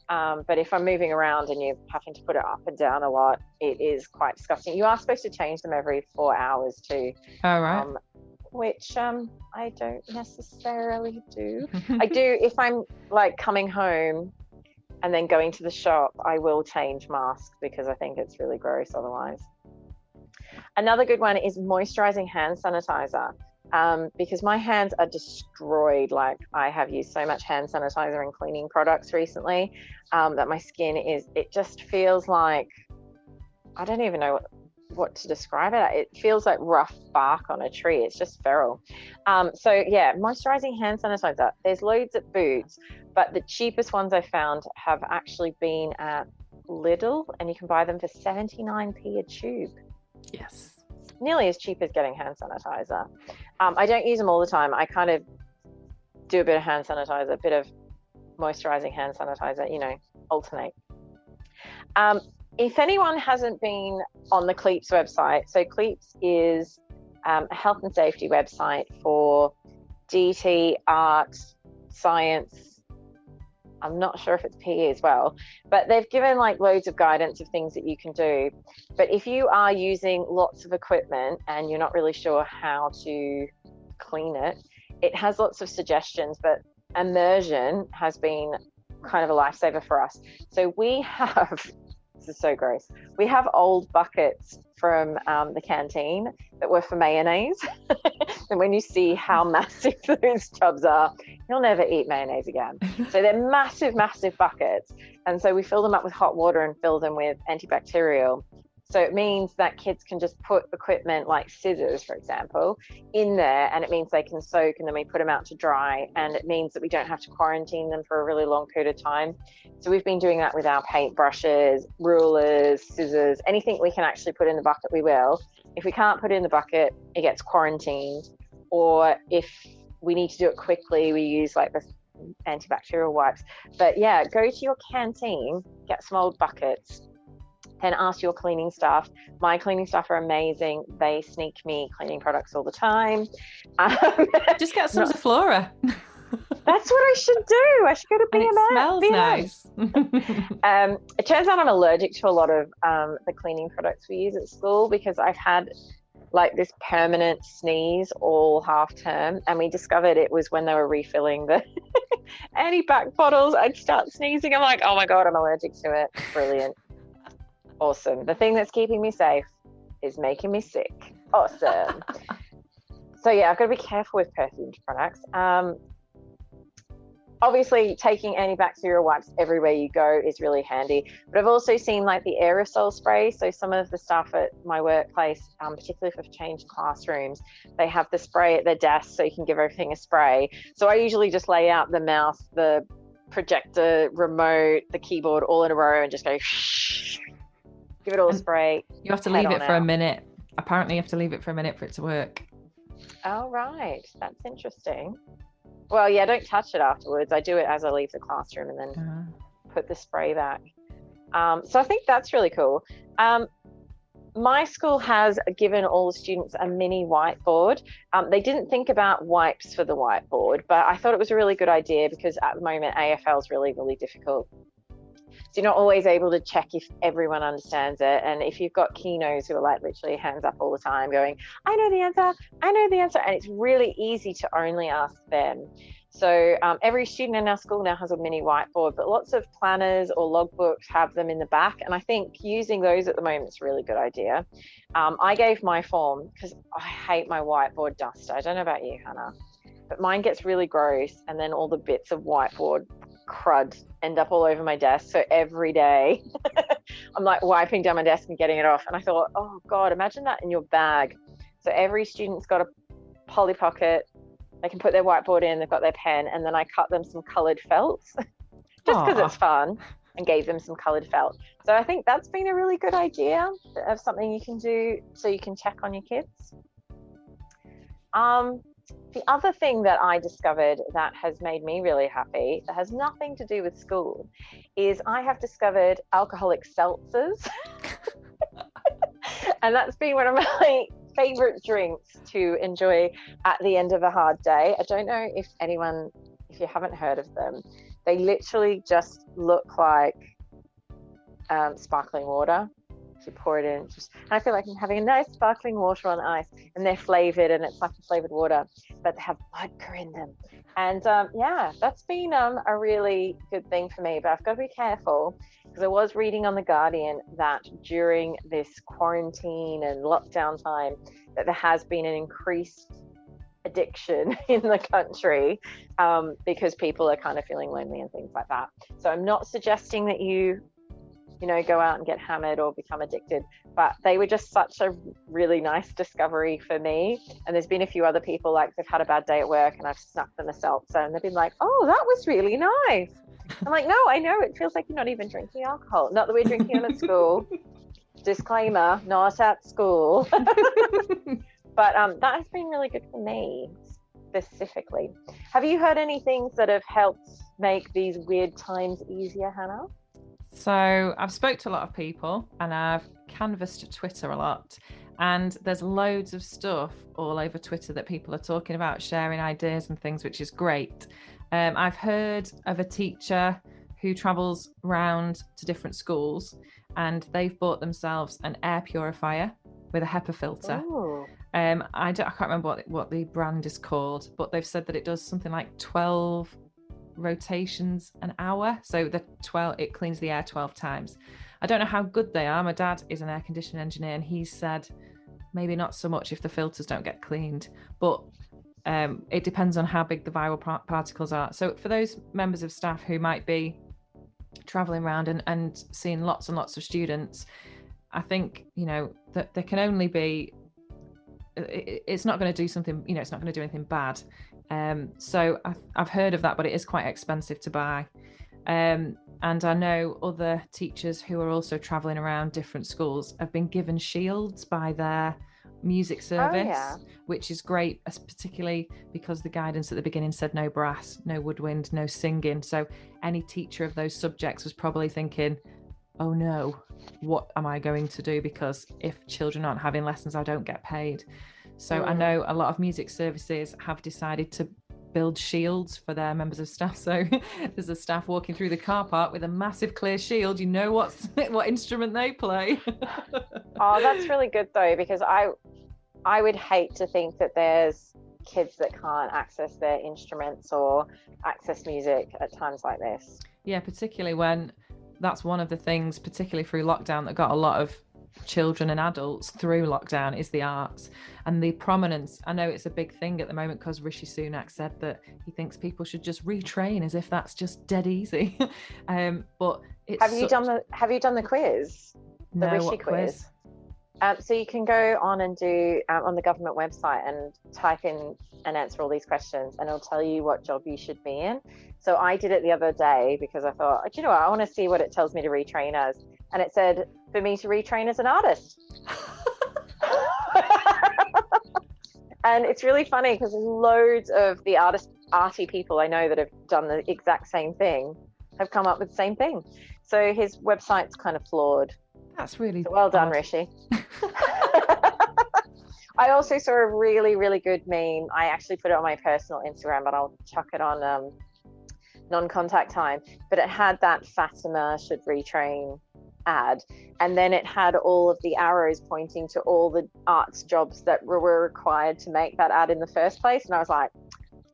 Um, but if I'm moving around and you're having to put it up and down a lot, it is quite disgusting. You are supposed to change them every four hours too. Oh, right. Um, which um, I don't necessarily do. I do if I'm like coming home and then going to the shop, I will change mask because I think it's really gross otherwise. Another good one is moisturizing hand sanitizer um, because my hands are destroyed. Like I have used so much hand sanitizer and cleaning products recently um, that my skin is, it just feels like, I don't even know what, what to describe it. It feels like rough bark on a tree. It's just feral. Um, so yeah, moisturizing hand sanitizer. There's loads at Boots, but the cheapest ones I found have actually been at Lidl, and you can buy them for 79p a tube. Yes nearly as cheap as getting hand sanitizer. Um, I don't use them all the time. I kind of do a bit of hand sanitizer, a bit of moisturizing hand sanitizer, you know, alternate. Um, if anyone hasn't been on the CLEAPSS website, so CLEAPSS is um, a health and safety website for DT, art, science, I'm not sure if it's PE as well, but they've given like loads of guidance of things that you can do. But if you are using lots of equipment and you're not really sure how to clean it, it has lots of suggestions, but immersion has been kind of a lifesaver for us. So we have this is so gross. We have old buckets from um, the canteen that were for mayonnaise. and when you see how massive those tubs are, you'll never eat mayonnaise again. so they're massive, massive buckets. And so we fill them up with hot water and fill them with antibacterial. So it means that kids can just put equipment like scissors, for example, in there, and it means they can soak and then we put them out to dry. And it means that we don't have to quarantine them for a really long period of time. So we've been doing that with our paint brushes, rulers, scissors, anything we can actually put in the bucket, we will. If we can't put it in the bucket, it gets quarantined. Or if we need to do it quickly, we use like the antibacterial wipes. But yeah, go to your canteen, get some old buckets, and ask your cleaning staff. My cleaning staff are amazing. They sneak me cleaning products all the time. Um, Just get some Zoflora. That's what I should do. I should go to B&M's. And it smells B&M's. nice. um, it turns out I'm allergic to a lot of um, the cleaning products we use at school because I've had like this permanent sneeze all half term, and we discovered it was when they were refilling the anti-bac bottles. I'd start sneezing. I'm like, oh my god, I'm allergic to it. Brilliant. Awesome. The thing that's keeping me safe is making me sick. Awesome. so yeah, I've got to be careful with perfumed products. Um, obviously taking antibacterial wipes everywhere you go is really handy but i've also seen like the aerosol spray so some of the staff at my workplace um, particularly for changed classrooms they have the spray at their desk so you can give everything a spray so i usually just lay out the mouse the projector remote the keyboard all in a row and just go shh, give it all a spray you have to leave it for out. a minute apparently you have to leave it for a minute for it to work oh right that's interesting well, yeah, don't touch it afterwards. I do it as I leave the classroom and then uh-huh. put the spray back. Um, so I think that's really cool. Um, my school has given all the students a mini whiteboard. Um, they didn't think about wipes for the whiteboard, but I thought it was a really good idea because at the moment AFL is really, really difficult so you're not always able to check if everyone understands it. And if you've got keynotes who are like literally hands up all the time going, I know the answer, I know the answer. And it's really easy to only ask them. So um, every student in our school now has a mini whiteboard, but lots of planners or logbooks have them in the back. And I think using those at the moment is a really good idea. Um, I gave my form because I hate my whiteboard dust. I don't know about you, Hannah, but mine gets really gross. And then all the bits of whiteboard crud end up all over my desk. So every day I'm like wiping down my desk and getting it off. And I thought, oh God, imagine that in your bag. So every student's got a poly pocket. They can put their whiteboard in, they've got their pen, and then I cut them some coloured felt just because it's fun and gave them some coloured felt. So I think that's been a really good idea of something you can do so you can check on your kids. Um, the other thing that I discovered that has made me really happy, that has nothing to do with school, is I have discovered alcoholic seltzers. and that's been one of my favorite drinks to enjoy at the end of a hard day. I don't know if anyone, if you haven't heard of them, they literally just look like um, sparkling water pour it. Just, I feel like I'm having a nice sparkling water on ice, and they're flavored, and it's like a flavored water, but they have vodka in them. And um, yeah, that's been um, a really good thing for me. But I've got to be careful because I was reading on the Guardian that during this quarantine and lockdown time, that there has been an increased addiction in the country um, because people are kind of feeling lonely and things like that. So I'm not suggesting that you you know, go out and get hammered or become addicted. But they were just such a really nice discovery for me. And there's been a few other people like they've had a bad day at work and I've snuck them a seltzer and they've been like, oh, that was really nice. I'm like, no, I know. It feels like you're not even drinking alcohol. Not that we're drinking it at school. Disclaimer, not at school. but um, that has been really good for me specifically. Have you heard any things that have helped make these weird times easier, Hannah? So I've spoke to a lot of people and I've canvassed Twitter a lot. And there's loads of stuff all over Twitter that people are talking about, sharing ideas and things, which is great. Um, I've heard of a teacher who travels round to different schools and they've bought themselves an air purifier with a HEPA filter. Um, I, don't, I can't remember what, what the brand is called, but they've said that it does something like 12 rotations an hour. So the 12 it cleans the air 12 times. I don't know how good they are. My dad is an air conditioning engineer and he said maybe not so much if the filters don't get cleaned, but um, it depends on how big the viral particles are. So for those members of staff who might be traveling around and, and seeing lots and lots of students, I think, you know, that there can only be it's not going to do something you know it's not going to do anything bad um, so I've, I've, heard of that, but it is quite expensive to buy. Um, and I know other teachers who are also traveling around different schools have been given shields by their music service, oh, yeah. which is great, particularly because the guidance at the beginning said no brass, no woodwind, no singing. So any teacher of those subjects was probably thinking, oh no, what am I going to do? Because if children aren't having lessons, I don't get paid. So mm. I know a lot of music services have decided to build shields for their members of staff. So there's a staff walking through the car park with a massive clear shield. You know what what instrument they play. oh, that's really good though, because I I would hate to think that there's kids that can't access their instruments or access music at times like this. Yeah, particularly when that's one of the things, particularly through lockdown, that got a lot of children and adults through lockdown is the arts and the prominence. I know it's a big thing at the moment because Rishi Sunak said that he thinks people should just retrain as if that's just dead easy. um, but have you such... done the Have you done the quiz? The no, Rishi quiz? quiz? Um, so you can go on and do um, on the government website and type in and answer all these questions, and it'll tell you what job you should be in. So I did it the other day because I thought, you know what, I want to see what it tells me to retrain as, and it said for me to retrain as an artist. and it's really funny because loads of the artist arty people I know that have done the exact same thing have come up with the same thing. So his website's kind of flawed. That's really so well done, Rishi. I also saw a really, really good meme. I actually put it on my personal Instagram, but I'll chuck it on um, non-contact time. But it had that Fatima should retrain ad, and then it had all of the arrows pointing to all the arts jobs that were required to make that ad in the first place. And I was like,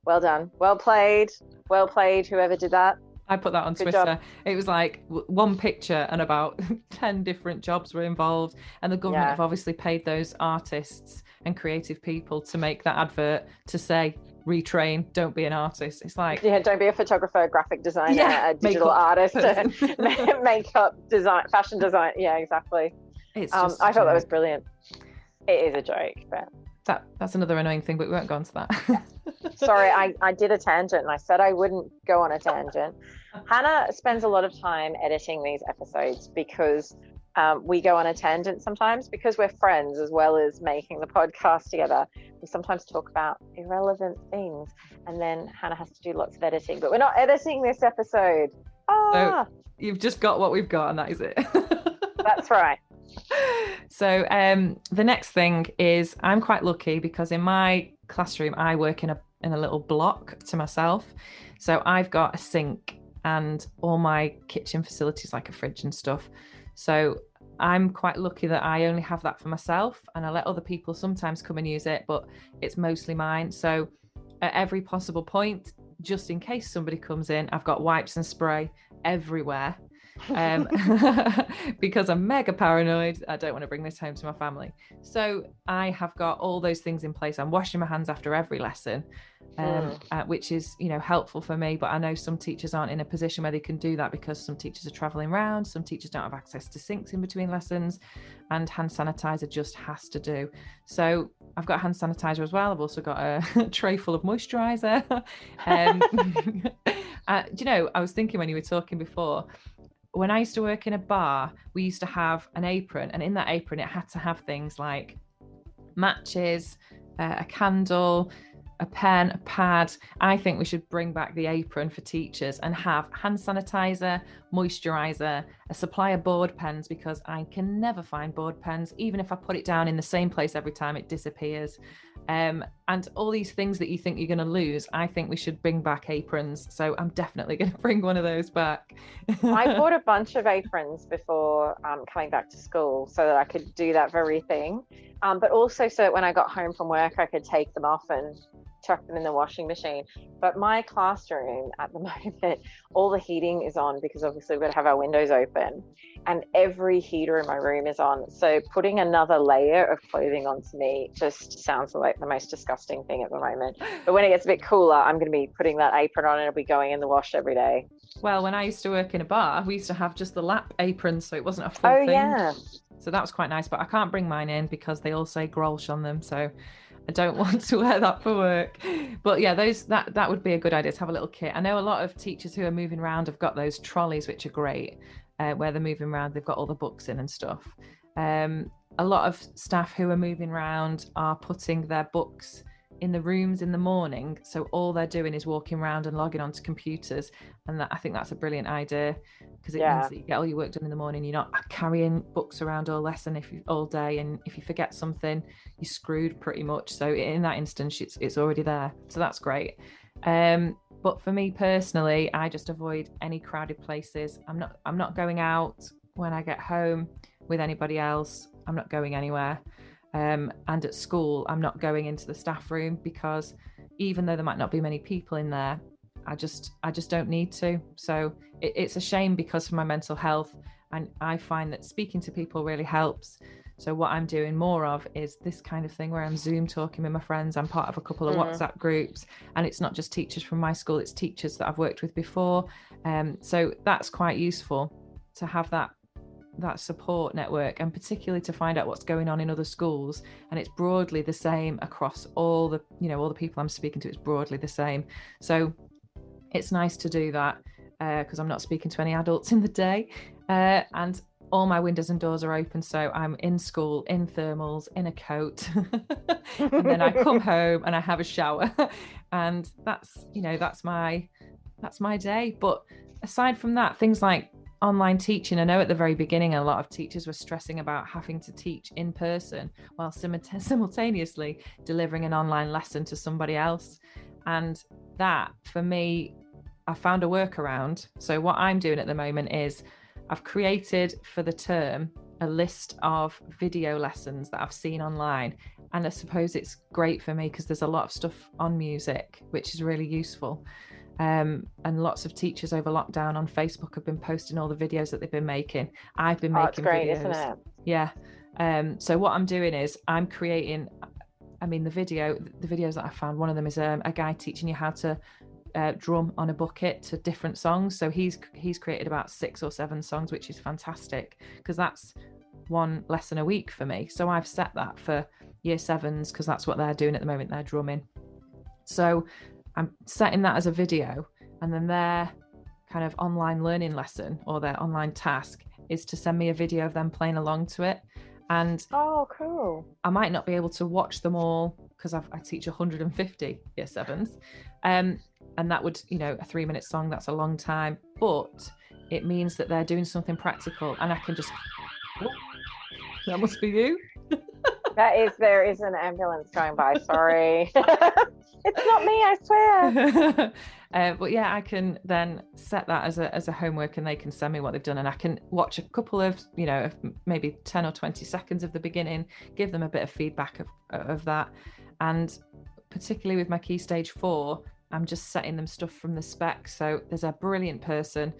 well done, well played, well played, whoever did that. I put that on Good Twitter. Job. It was like one picture and about 10 different jobs were involved. And the government yeah. have obviously paid those artists and creative people to make that advert to say, retrain, don't be an artist. It's like, yeah, don't be a photographer, graphic designer, yeah, a digital artist, makeup design, fashion design. Yeah, exactly. It's um, I thought that was brilliant. It is a joke, but that that's another annoying thing, but we won't go on to that. Sorry, I, I did a tangent and I said I wouldn't go on a tangent. Hannah spends a lot of time editing these episodes because um, we go on a tangent sometimes because we're friends as well as making the podcast together. We sometimes talk about irrelevant things, and then Hannah has to do lots of editing. But we're not editing this episode. Ah, so you've just got what we've got, and that is it. That's right. So um, the next thing is I'm quite lucky because in my classroom I work in a in a little block to myself. So I've got a sink and all my kitchen facilities like a fridge and stuff. So I'm quite lucky that I only have that for myself and I let other people sometimes come and use it, but it's mostly mine. So at every possible point, just in case somebody comes in, I've got wipes and spray everywhere um, because I'm mega paranoid. I don't want to bring this home to my family. So I have got all those things in place. I'm washing my hands after every lesson, um, mm. uh, which is you know helpful for me. But I know some teachers aren't in a position where they can do that because some teachers are traveling around. Some teachers don't have access to sinks in between lessons, and hand sanitizer just has to do. So I've got hand sanitizer as well. I've also got a tray full of moisturizer. um, uh, do you know? I was thinking when you were talking before when I used to work in a bar, we used to have an apron, and in that apron, it had to have things like matches, uh, a candle, a pen, a pad. I think we should bring back the apron for teachers and have hand sanitizer, moisturizer, a supply of board pens because I can never find board pens. Even if I put it down in the same place every time, it disappears. Um, and all these things that you think you're going to lose, I think we should bring back aprons. So I'm definitely going to bring one of those back. I bought a bunch of aprons before um, coming back to school so that I could do that very thing. Um, but also so that when I got home from work, I could take them off and chuck them in the washing machine. But my classroom at the moment, all the heating is on because obviously we've got to have our windows open and every heater in my room is on. So putting another layer of clothing onto me just sounds like the most disgusting thing at the moment. But when it gets a bit cooler, I'm going to be putting that apron on and it'll be going in the wash every day. Well, when I used to work in a bar, we used to have just the lap aprons, so it wasn't a full oh, thing. yeah. So that was quite nice, but I can't bring mine in because they all say Grolsch on them. So I don't want to wear that for work. But yeah, those that that would be a good idea to have a little kit. I know a lot of teachers who are moving around have got those trolleys, which are great, uh, where they're moving around. They've got all the books in and stuff. Um, a lot of staff who are moving around are putting their books in the rooms in the morning. So all they're doing is walking around and logging onto computers. And that, I think that's a brilliant idea because it yeah. means that you get all your work done in the morning. You're not carrying books around all lesson if you, all day. And if you forget something, you're screwed pretty much. So in that instance, it's, it's already there. So that's great. Um, but for me personally, I just avoid any crowded places. I'm not I'm not going out when I get home with anybody else. I'm not going anywhere. Um, and at school, I'm not going into the staff room because even though there might not be many people in there, I just I just don't need to. So it, it's a shame because for my mental health, and I find that speaking to people really helps. So what I'm doing more of is this kind of thing where I'm Zoom talking with my friends. I'm part of a couple of mm. WhatsApp groups, and it's not just teachers from my school; it's teachers that I've worked with before. Um, so that's quite useful to have that that support network and particularly to find out what's going on in other schools. And it's broadly the same across all the you know all the people i'm speaking to it's broadly the same. So it's nice to do that because uh, i'm not speaking to any adults in the day uh, and all my windows and doors are open so i'm in school in thermals in a coat and then i come home and i have a shower. And that's you know that's my that's my day. But aside from that things like online teaching. I know at the very beginning a lot of teachers were stressing about having to teach in person while simultaneously delivering an online lesson to somebody else. And that for me i found a workaround. So what i'm doing at the moment is i've created for the term a list of video lessons that i've seen online. And i suppose it's great for me because there's a lot of stuff on music which is really useful um, and lots of teachers over lockdown on Facebook have been posting all the videos that they've been making. I've been oh, making great, videos. isn't it? Yeah. Um, so what I'm doing is I'm creating. I mean, the video, the videos that I found, one of them is um, a guy teaching you how to uh, drum on a bucket to different songs. So he's he's created about six or seven songs, which is fantastic because that's one lesson a week for me. So I've set that for year sevens because that's what they're doing at the moment. They're drumming. So I'm setting that as a video, and then their kind of online learning lesson or their online task is to send me a video of them playing along to it. And oh, cool! I might not be able to watch them all because I teach 150 year sevens, um, and that would, you know, a three minute song that's a long time, but it means that they're doing something practical, and I can just. Oh, that must be you. that is there is an ambulance going by. Sorry. it's not me, I swear. uh, but yeah, I can then set that as a as a homework, and they can send me what they've done, and I can watch a couple of you know maybe ten or twenty seconds of the beginning, give them a bit of feedback of of that, and particularly with my key stage four, I'm just setting them stuff from the spec. So there's a brilliant person.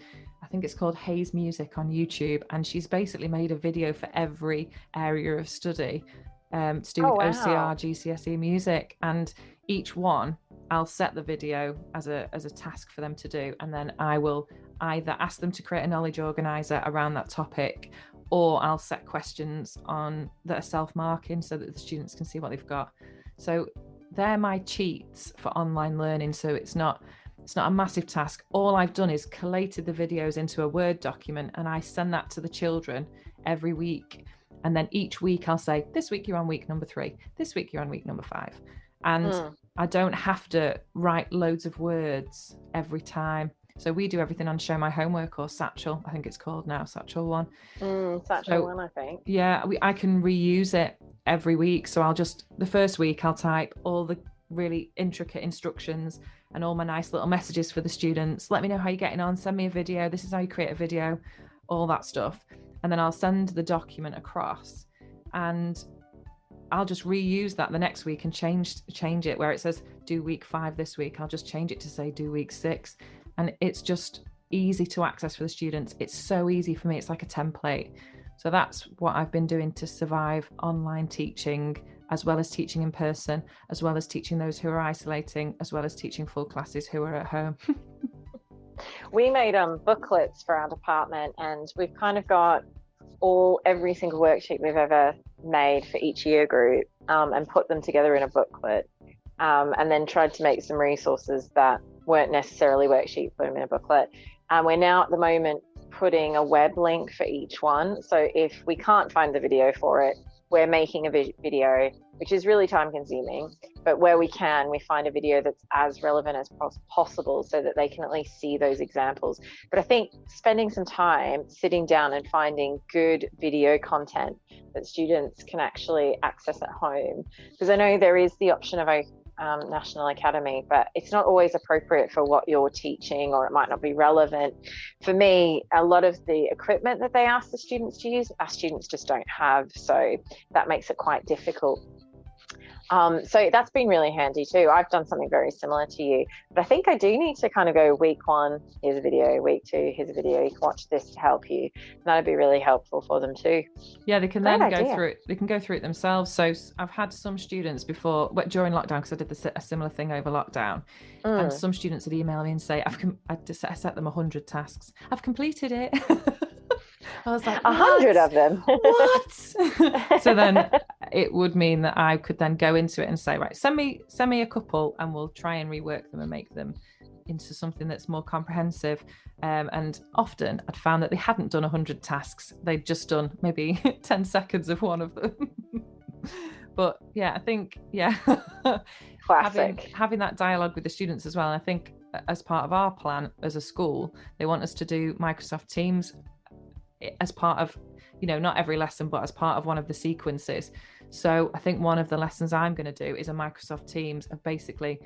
I think it's called Hayes Music on YouTube, and she's basically made a video for every area of study um, to do oh, with wow. OCR, GCSE music, and each one I'll set the video as a as a task for them to do, and then I will either ask them to create a knowledge organizer around that topic, or I'll set questions on that are self-marking so that the students can see what they've got. So they're my cheats for online learning. So it's not it's not a massive task. All I've done is collated the videos into a Word document and I send that to the children every week. And then each week I'll say, This week you're on week number three, this week you're on week number five. And mm. I don't have to write loads of words every time. So we do everything on Show My Homework or Satchel, I think it's called now, Satchel One. Mm, Satchel so, One, I think. Yeah, we, I can reuse it every week. So I'll just, the first week, I'll type all the really intricate instructions and all my nice little messages for the students. Let me know how you're getting on. Send me a video. This is how you create a video, all that stuff and then I'll send the document across. And I'll just reuse that the next week and change change it where it says do week 5 this week. I'll just change it to say do week 6 and it's just easy to access for the students. It's so easy for me. It's like a template. So that's what I've been doing to survive online teaching as well as teaching in person as well as teaching those who are isolating as well as teaching full classes who are at home we made um booklets for our department and we've kind of got all every single worksheet we've ever made for each year group um, and put them together in a booklet um, and then tried to make some resources that weren't necessarily worksheets put them in a booklet. And we're now at the moment putting a web link for each one. So if we can't find the video for it we're making a video, which is really time consuming, but where we can, we find a video that's as relevant as possible so that they can at least see those examples. But I think spending some time sitting down and finding good video content that students can actually access at home, because I know there is the option of um, National Academy, but it's not always appropriate for what you're teaching or it might not be relevant. For me, a lot of the equipment that they ask the students to use, our students just don't have. So that makes it quite difficult. Um, so that's been really handy too. I've done something very similar to you, but I think I do need to kind of go week one, here's a video, week two, here's a video, you can watch this to help you. And that'd be really helpful for them too. Yeah, they can Great then go through it. They can go through it themselves. So I've had some students before, but during lockdown, because I did the, a similar thing over lockdown, and Mm. some students would email me and say, "I've com- I, just, I set them hundred tasks. I've completed it." I was like, A hundred of them. what so then it would mean that i could then go into it and say right send me send me a couple and we'll try and rework them and make them into something that's more comprehensive um, and often i'd found that they hadn't done 100 tasks they'd just done maybe 10 seconds of one of them but yeah i think yeah having, Classic. having that dialogue with the students as well. And I think as part of our plan as a school, they want us to do Microsoft Teams as part of, you know, not every lesson, but as part of one of the sequences. So I think one of the lessons I'm going to do is a Microsoft Teams of basically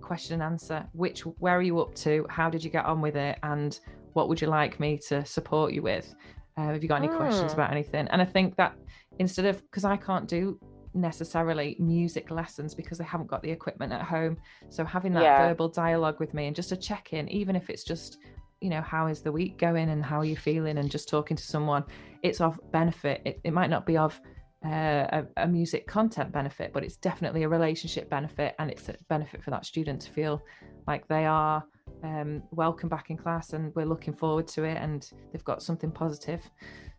question and answer. Which, where are you up to? How did you get on with it? And what would you like me to support you with? Uh, have you got any questions Hmm. about anything? And I think that instead of, because I can't do necessarily music lessons because they haven't got the equipment at home. So having that Yeah. verbal dialogue with me and just a check in, even if it's just, you know, how is the week going and how are you feeling and just talking to someone, it's of benefit. It, it might not be of uh, a, a music content benefit, but it's definitely a relationship benefit and it's a benefit for that student to feel like they are um, welcome back in class and we're looking forward to it and they've got something positive.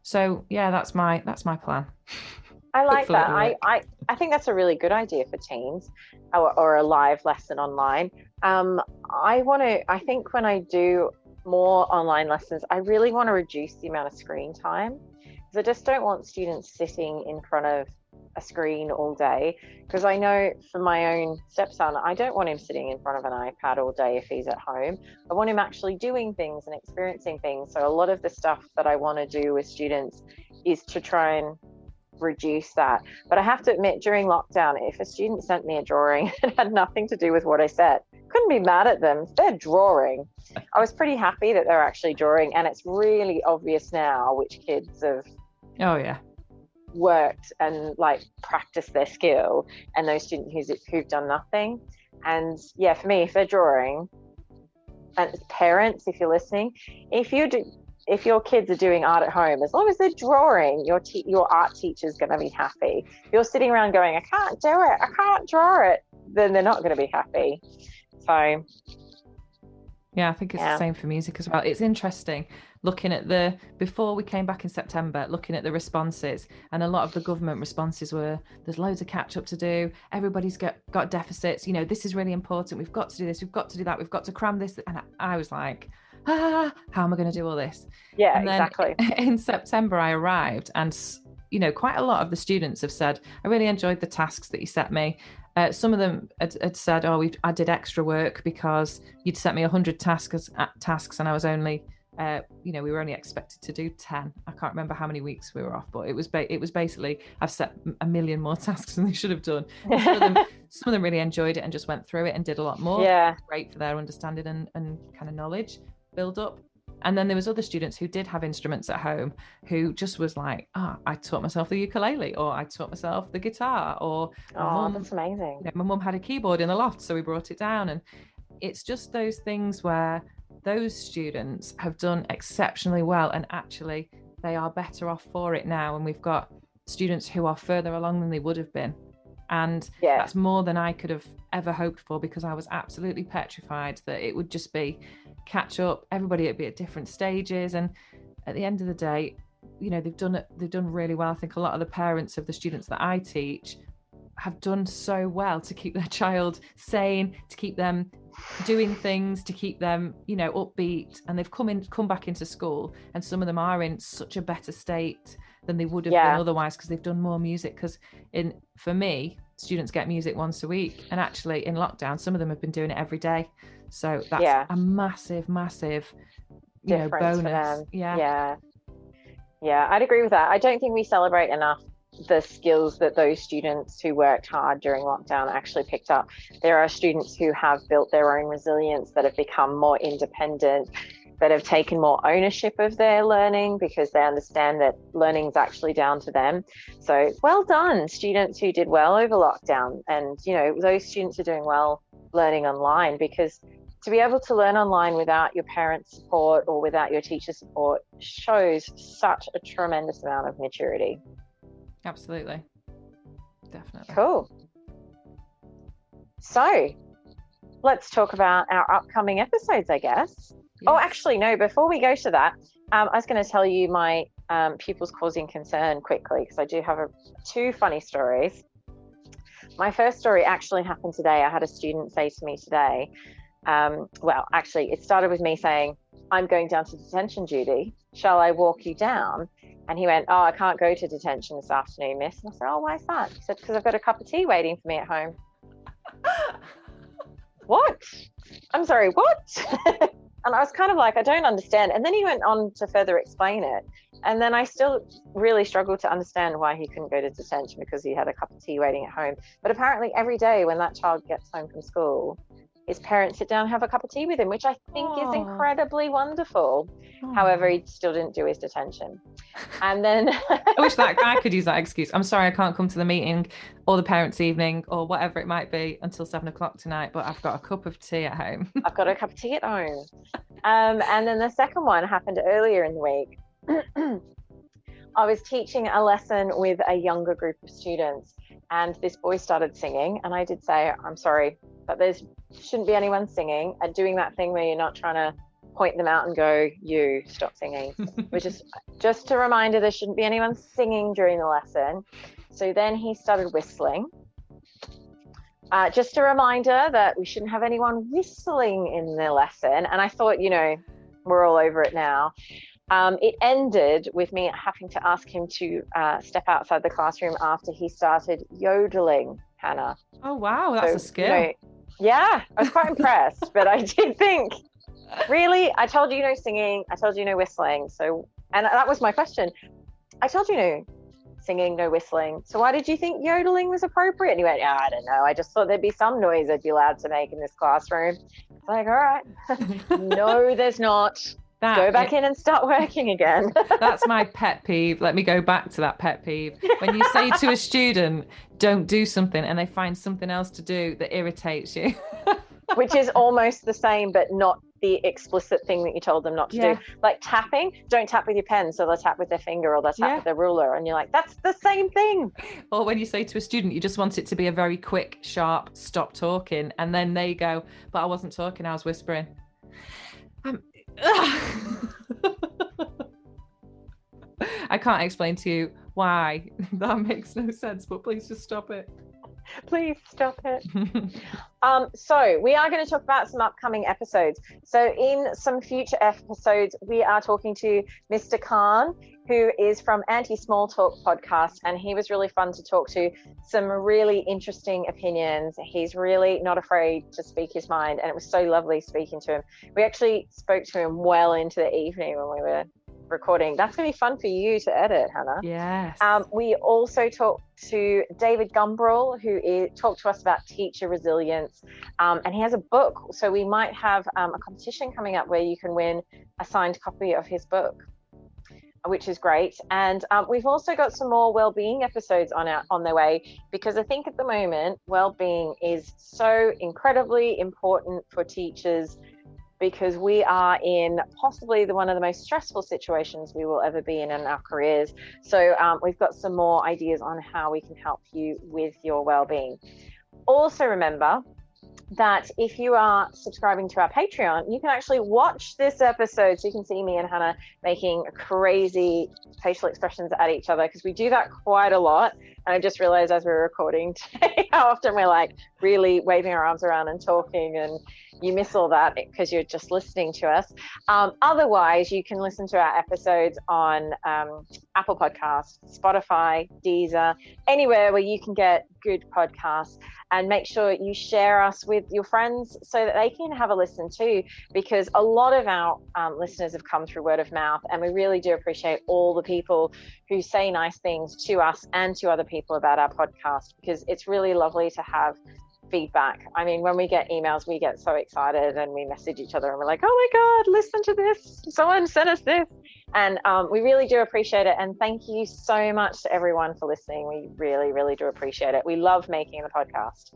So yeah, that's my that's my plan. I like Hopefully that. I. I, I think that's a really good idea for Teams or, or a live lesson online. Um, I want to, I think when I do more online lessons, I really want to reduce the amount of screen time because I just don't want students sitting in front of a screen all day. Because I know for my own stepson, I don't want him sitting in front of an iPad all day if he's at home. I want him actually doing things and experiencing things. So a lot of the stuff that I want to do with students is to try and reduce that. But I have to admit, during lockdown, if a student sent me a drawing and had nothing to do with what I said, couldn't be mad at them. They're drawing. I was pretty happy that they're actually drawing, and it's really obvious now which kids have Oh yeah. worked and like practiced their skill, and those students who's, who've done nothing. And yeah, for me, if they're drawing, and parents, if you're listening, if you do, if your kids are doing art at home, as long as they're drawing, your te- your art teacher's going to be happy. If you're sitting around going, I can't do it, I can't draw it, then they're not going to be happy. So Yeah, I think it's Yeah. the same for music as well. It's interesting looking at the before we came back in September, looking at the responses, and a lot of the government responses were there's loads of catch up to do. Everybody's got got deficits. You know, this is really important. We've got to do this. We've got to do that. We've got to cram this. And I, I was like, ah, how am I going to do all this? yeah, And then exactly. in September, I arrived, and you know, quite a lot of the students have said, "I really enjoyed the tasks that you set me." Uh, some of them had, had said, "Oh, we I did extra work because you'd set me hundred tasks, uh, tasks, and I was only, uh, you know, we were only expected to do ten. I can't remember how many weeks we were off, but it was ba- it was basically I've set a million more tasks than they should have done. Some of them, some of them really enjoyed it and just went through it and did a lot more yeah, great for their understanding and, and kind of knowledge build up and then there was other students who did have instruments at home who just was like ah i taught myself the ukulele or i taught myself the guitar or oh, mum- that's amazing. you know, my mum had a keyboard in the loft so we brought it down and it's just those things where those students have done exceptionally well and actually they are better off for it now and we've got students who are further along than they would have been and Yeah, that's more than I could have ever hoped for because I was absolutely petrified that it would just be catch up. Everybody would be at different stages, and at the end of the day, you know they've done it. They've done really well. I think a lot of the parents of the students that I teach have done so well to keep their child sane, to keep them doing things, to keep them, you know, upbeat. And they've come in, come back into school, and some of them are in such a better state than they would have Yeah. been otherwise because they've done more music. Because in for me, students get music once a week, and actually in lockdown, some of them have been doing it every day. So that's Yeah. a massive, massive, you know, Difference bonus. Yeah. yeah yeah i'd agree with that i don't think we celebrate enough the skills that those students who worked hard during lockdown actually picked up there are students who have built their own resilience that have become more independent that have taken more ownership of their learning because they understand that learning's actually down to them. So well done, students who did well over lockdown. And, you know, those students are doing well learning online because to be able to learn online without your parents' support or without your teacher support shows such a tremendous amount of maturity. Absolutely. Definitely. Cool. So let's talk about our upcoming episodes, I guess. Oh, actually, no, before we go to that, um, I was going to tell you my um, pupils causing concern quickly because I do have a, two funny stories. My first story actually happened today. I had a student say to me today, um, well, actually, it started with me saying, I'm going down to detention duty. Shall I walk you down? And he went, Oh, I can't go to detention this afternoon, miss. And I said, Oh, why is that? He said, Because I've got a cup of tea waiting for me at home. what? I'm sorry, what? and I was kind of like, I don't understand. And then he went on to further explain it. And then I still really struggled to understand why he couldn't go to detention because he had a cup of tea waiting at home. But apparently, every day when that child gets home from school, his parents sit down and have a cup of tea with him, which I think Aww. is incredibly wonderful. Aww. However, he still didn't do his detention. And then I wish that I could use that excuse. I'm sorry I can't come to the meeting or the parents' evening or whatever it might be until seven o'clock tonight, but I've got a cup of tea at home. I've got a cup of tea at home. Um, and then the second one happened earlier in the week. I was teaching a lesson with a younger group of students, and this boy started singing. And I did say, I'm sorry, but there shouldn't be anyone singing and doing that thing where you're not trying to point them out and go, you stop singing. Which is just a reminder there shouldn't be anyone singing during the lesson. So then he started whistling. Uh, just a reminder that we shouldn't have anyone whistling in the lesson. And I thought, you know, we're all over it now. Um, it ended with me having to ask him to uh, step outside the classroom after he started yodeling, Hannah. Oh, wow, that's so, a skill. You know, yeah, I was quite impressed, but I did think, really? I told you no singing, I told you no whistling. So, and that was my question. I told you no singing, no whistling. So why did you think yodeling was appropriate? And he went, yeah, I don't know. I just thought there'd be some noise I'd be allowed to make in this classroom. It's like, all right. no, there's not. That, go back it, in and start working again. that's my pet peeve. Let me go back to that pet peeve. When you say to a student, don't do something, and they find something else to do that irritates you. Which is almost the same, but not the explicit thing that you told them not to yeah. do. Like tapping, don't tap with your pen, so they'll tap with their finger or they'll tap yeah. with their ruler. And you're like, that's the same thing. Or when you say to a student, you just want it to be a very quick, sharp, stop talking. And then they go, but I wasn't talking, I was whispering. I can't explain to you why that makes no sense, but please just stop it. Please stop it. um, so, we are going to talk about some upcoming episodes. So, in some future episodes, we are talking to Mr. Khan, who is from Anti Small Talk podcast, and he was really fun to talk to. Some really interesting opinions. He's really not afraid to speak his mind, and it was so lovely speaking to him. We actually spoke to him well into the evening when we were recording. That's going to be fun for you to edit, Hannah. Yes. Um, we also talked to David Gumbrell, who is, talked to us about teacher resilience, um, and he has a book. So we might have um, a competition coming up where you can win a signed copy of his book which is great. And um, we've also got some more well-being episodes on our on their way because I think at the moment well-being is so incredibly important for teachers because we are in possibly the one of the most stressful situations we will ever be in in our careers. So um, we've got some more ideas on how we can help you with your well-being. Also remember that if you are subscribing to our Patreon, you can actually watch this episode. So you can see me and Hannah making crazy facial expressions at each other because we do that quite a lot. And I just realized as we are recording today how often we're like really waving our arms around and talking and you miss all that because you're just listening to us. Um, otherwise, you can listen to our episodes on um, Apple Podcasts, Spotify, Deezer, anywhere where you can get good podcasts. And make sure you share us with your friends so that they can have a listen too, because a lot of our um, listeners have come through word of mouth. And we really do appreciate all the people who say nice things to us and to other people about our podcast, because it's really lovely to have feedback. I mean, when we get emails, we get so excited and we message each other and we're like, oh my God, listen to this. Someone sent us this. And um, we really do appreciate it. And thank you so much to everyone for listening. We really, really do appreciate it. We love making the podcast.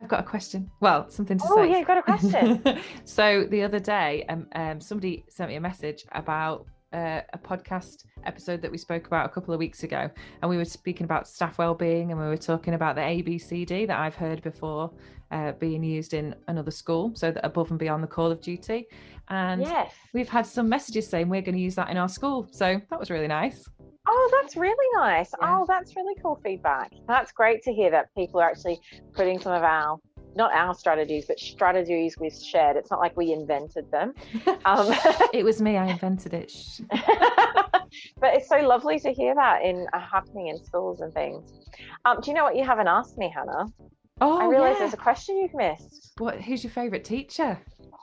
I've got a question. Well, something to oh, say. Oh, yeah, you've got a question. so the other day, um, um, somebody sent me a message about uh, a podcast episode that we spoke about a couple of weeks ago, and we were speaking about staff well-being, and we were talking about the ABCD that I've heard before uh, being used in another school, so that above and beyond the call of duty. And yes. we've had some messages saying we're going to use that in our school, so that was really nice. Oh, that's really nice. Yeah. Oh, that's really cool feedback. That's great to hear that people are actually putting some of our not our strategies, but strategies we've shared. It's not like we invented them. Um, it was me. I invented it. but it's so lovely to hear that in uh, happening in schools and things. Um, do you know what you haven't asked me, Hannah? Oh, I realise yeah. there's a question you've missed. What? Who's your favourite teacher?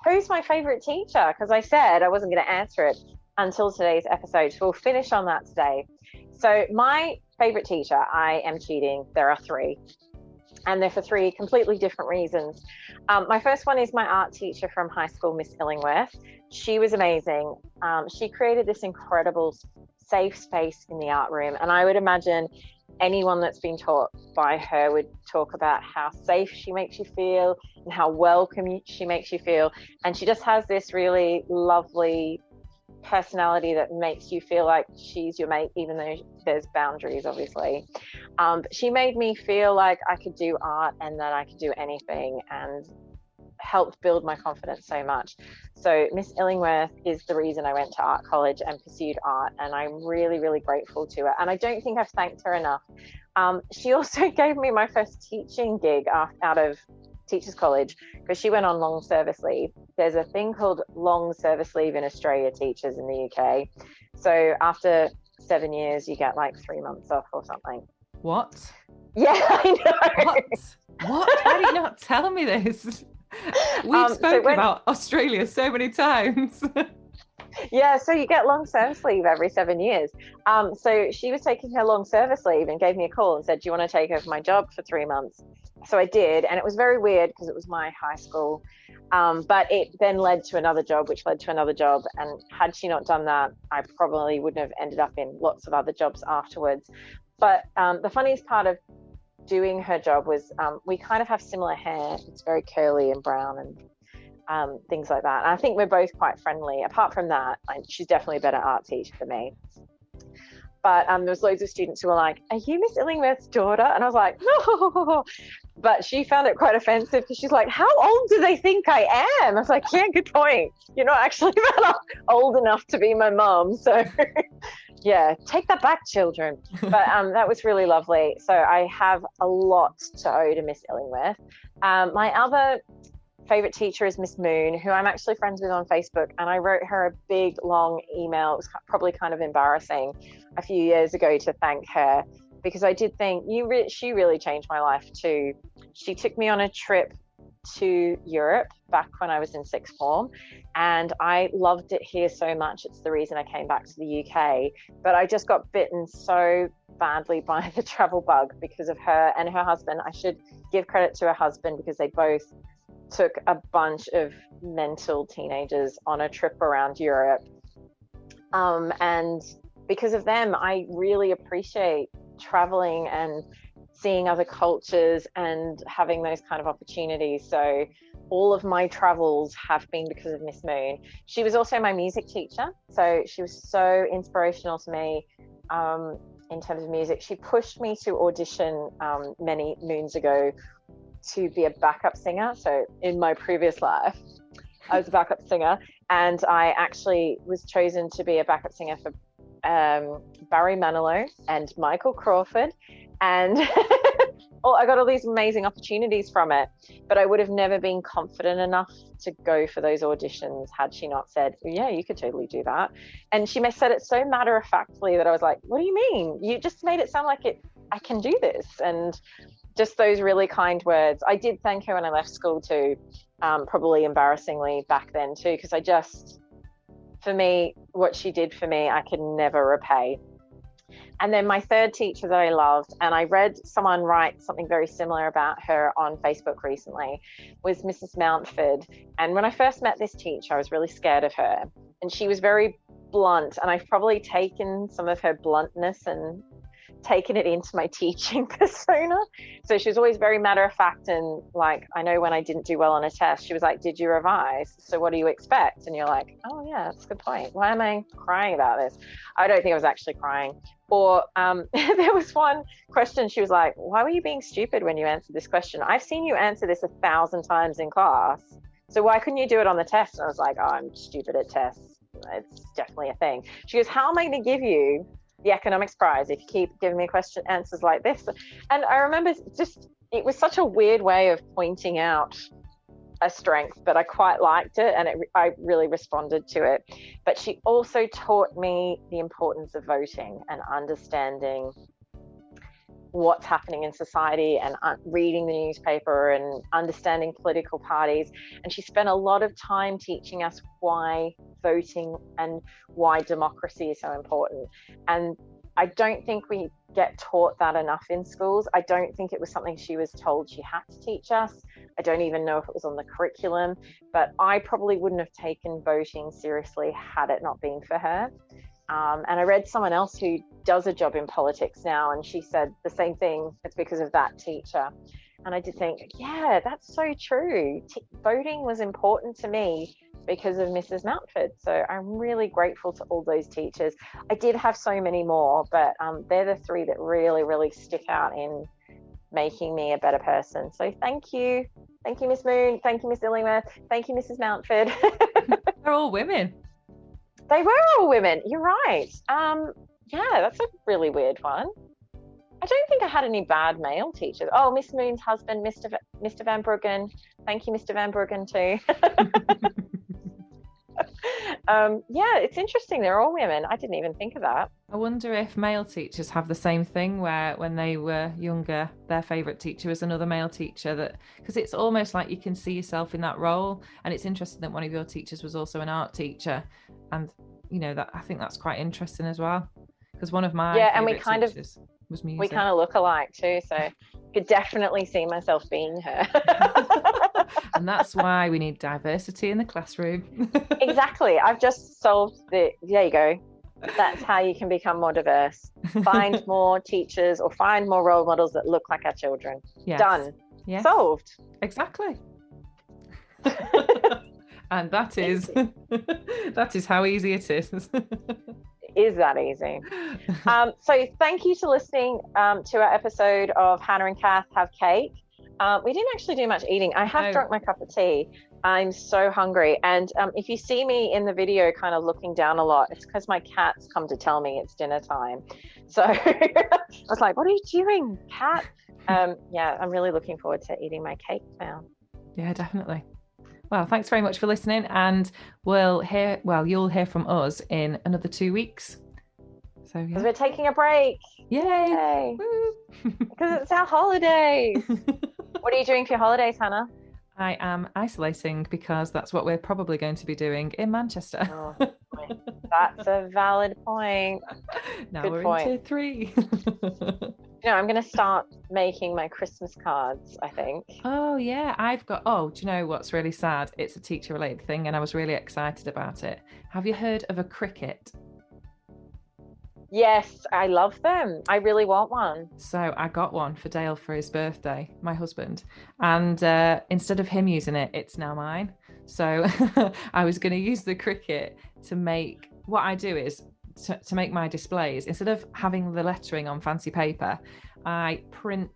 Who's my favourite teacher? Because I said I wasn't going to answer it until today's episode. So we'll finish on that today. So my favourite teacher, I am cheating. There are three and they're for three completely different reasons. Um, my first one is my art teacher from high school, Miss Illingworth. She was amazing. Um, she created this incredible safe space in the art room, and I would imagine anyone that's been taught by her would talk about how safe she makes you feel and how welcome she makes you feel. And she just has this really lovely personality that makes you feel like she's your mate, even though there's boundaries, obviously. Um, she made me feel like I could do art and that I could do anything and helped build my confidence so much. So, Miss Illingworth is the reason I went to art college and pursued art, and I'm really, really grateful to her. And I don't think I've thanked her enough. Um, she also gave me my first teaching gig out of Teachers College because she went on long service leave. There's a thing called long service leave in Australia, teachers in the UK. So after seven years, you get like three months off or something. What? Yeah, I know. What? What? Why did you not tell me this? We've um, spoken so when... about Australia so many times. yeah, so you get long service leave every seven years. Um, so she was taking her long service leave and gave me a call and said, Do you want to take over my job for three months? So I did. And it was very weird because it was my high school. Um, but it then led to another job, which led to another job. And had she not done that, I probably wouldn't have ended up in lots of other jobs afterwards. But um, the funniest part of doing her job was um, we kind of have similar hair. It's very curly and brown and um, things like that. And I think we're both quite friendly. Apart from that, I, she's definitely a better art teacher for me. But um, there was loads of students who were like, "Are you Miss Illingworth's daughter?" And I was like, "No." But she found it quite offensive because she's like, "How old do they think I am?" I was like, "Yeah, good point. You're not actually old enough to be my mom." So, yeah, take that back, children. But um, that was really lovely. So I have a lot to owe to Miss Illingworth. Um, my other favorite teacher is Miss Moon, who I'm actually friends with on Facebook. And I wrote her a big, long email. It was probably kind of embarrassing a few years ago to thank her because I did think you re- she really changed my life too. She took me on a trip to Europe back when I was in sixth form, and I loved it here so much. It's the reason I came back to the UK. But I just got bitten so badly by the travel bug because of her and her husband. I should give credit to her husband because they both took a bunch of mental teenagers on a trip around Europe. Um, and because of them, I really appreciate traveling and seeing other cultures and having those kind of opportunities. So, all of my travels have been because of Miss Moon. She was also my music teacher. So, she was so inspirational to me um, in terms of music. She pushed me to audition um, many moons ago to be a backup singer. So in my previous life, I was a backup singer, and I actually was chosen to be a backup singer for um, Barry Manilow and Michael Crawford, and oh, I got all these amazing opportunities from it. But I would have never been confident enough to go for those auditions had she not said, "Yeah, you could totally do that." And she said it so matter of factly that I was like, "What do you mean? You just made it sound like it. I can do this." And just those really kind words. I did thank her when I left school too, um, probably embarrassingly back then too, because I just, for me, what she did for me, I can never repay. and then my third teacher that I loved, and I read someone write something very similar about her on Facebook recently, was Mrs. Mountford. And when I first met this teacher, I was really scared of her. And she was very blunt, and I've probably taken some of her bluntness and taken it into my teaching persona. So she was always very matter of fact and like, I know when I didn't do well on a test, she was like, Did you revise? So what do you expect? And you're like, Oh, yeah, that's a good point. Why am I crying about this? I don't think I was actually crying. Or um, there was one question, she was like, Why were you being stupid when you answered this question? I've seen you answer this a thousand times in class. So why couldn't you do it on the test? And I was like, Oh, I'm stupid at tests. It's definitely a thing. She goes, How am I going to give you the economics prize if you keep giving me question answers like this. And I remember just it was such a weird way of pointing out a strength, but I quite liked it and it, I really responded to it. But she also taught me the importance of voting and understanding what's happening in society and uh, reading the newspaper and understanding political parties. And she spent a lot of time teaching us why voting and why democracy is so important. And I don't think we get taught that enough in schools. I don't think it was something she was told she had to teach us. I don't even know if it was on the curriculum, but I probably wouldn't have taken voting seriously had it not been for her. Um, and I read someone else who does a job in politics now, and she said the same thing. It's because of that teacher. And I did think, yeah, that's so true. T- voting was important to me because of Mrs. Mountford. So I'm really grateful to all those teachers. I did have so many more, but um, they're the three that really, really stick out in making me a better person. So thank you. Thank you, Miss Moon. Thank you, Miss Illingworth. Thank you, Mrs. Mountford. They're all women. They were all women. You're right. Um, yeah, that's a really weird one. I don't think I had any bad male teachers. Oh, Miss Moon's husband, Mr. Mr. Van Bruggen. Thank you, Mr. Van Bruggen, too. um, yeah, it's interesting. They're all women. I didn't even think of that. I wonder if male teachers have the same thing where when they were younger, their favourite teacher was another male teacher that because it's almost like you can see yourself in that role. And it's interesting that one of your teachers was also an art teacher. And you know, that I think that's quite interesting as well. Because one of my yeah, and we kind of was music. we kind of look alike too, so could definitely see myself being her. and that's why we need diversity in the classroom. exactly. I've just solved the. There you go. That's how you can become more diverse. Find more teachers or find more role models that look like our children. Yes. Done. Yes. Solved. Exactly. and that is that is how easy it is. Is that easy? Um, so thank you to listening um, to our episode of Hannah and Kath Have Cake. Um, we didn't actually do much eating. I have No. drunk my cup of tea. I'm so hungry. And um, if you see me in the video kind of looking down a lot, it's because my cats come to tell me it's dinner time. So I was like, what are you doing, cat? Um, yeah, I'm really looking forward to eating my cake now. yeah, definitely. Well, thanks very much for listening, and we'll hear. Well, you'll hear from us in another two weeks. So Because yeah, we're taking a break. yay! Because it's our holidays. what are you doing for your holidays, Hannah? I am isolating because that's what we're probably going to be doing in Manchester. Oh, That's a valid point. now good we're point. into three. You know, I'm going to start making my Christmas cards, I think. oh yeah, I've got. Oh, do you know what's really sad? It's a teacher-related thing, and I was really excited about it. Have you heard of a Cricut? Yes, I love them. I really want one. So I got one for Dale for his birthday, my husband, and uh, instead of him using it, it's now mine. So I was going to use the Cricut to make. What I do is to, to make my displays instead of having the lettering on fancy paper, I print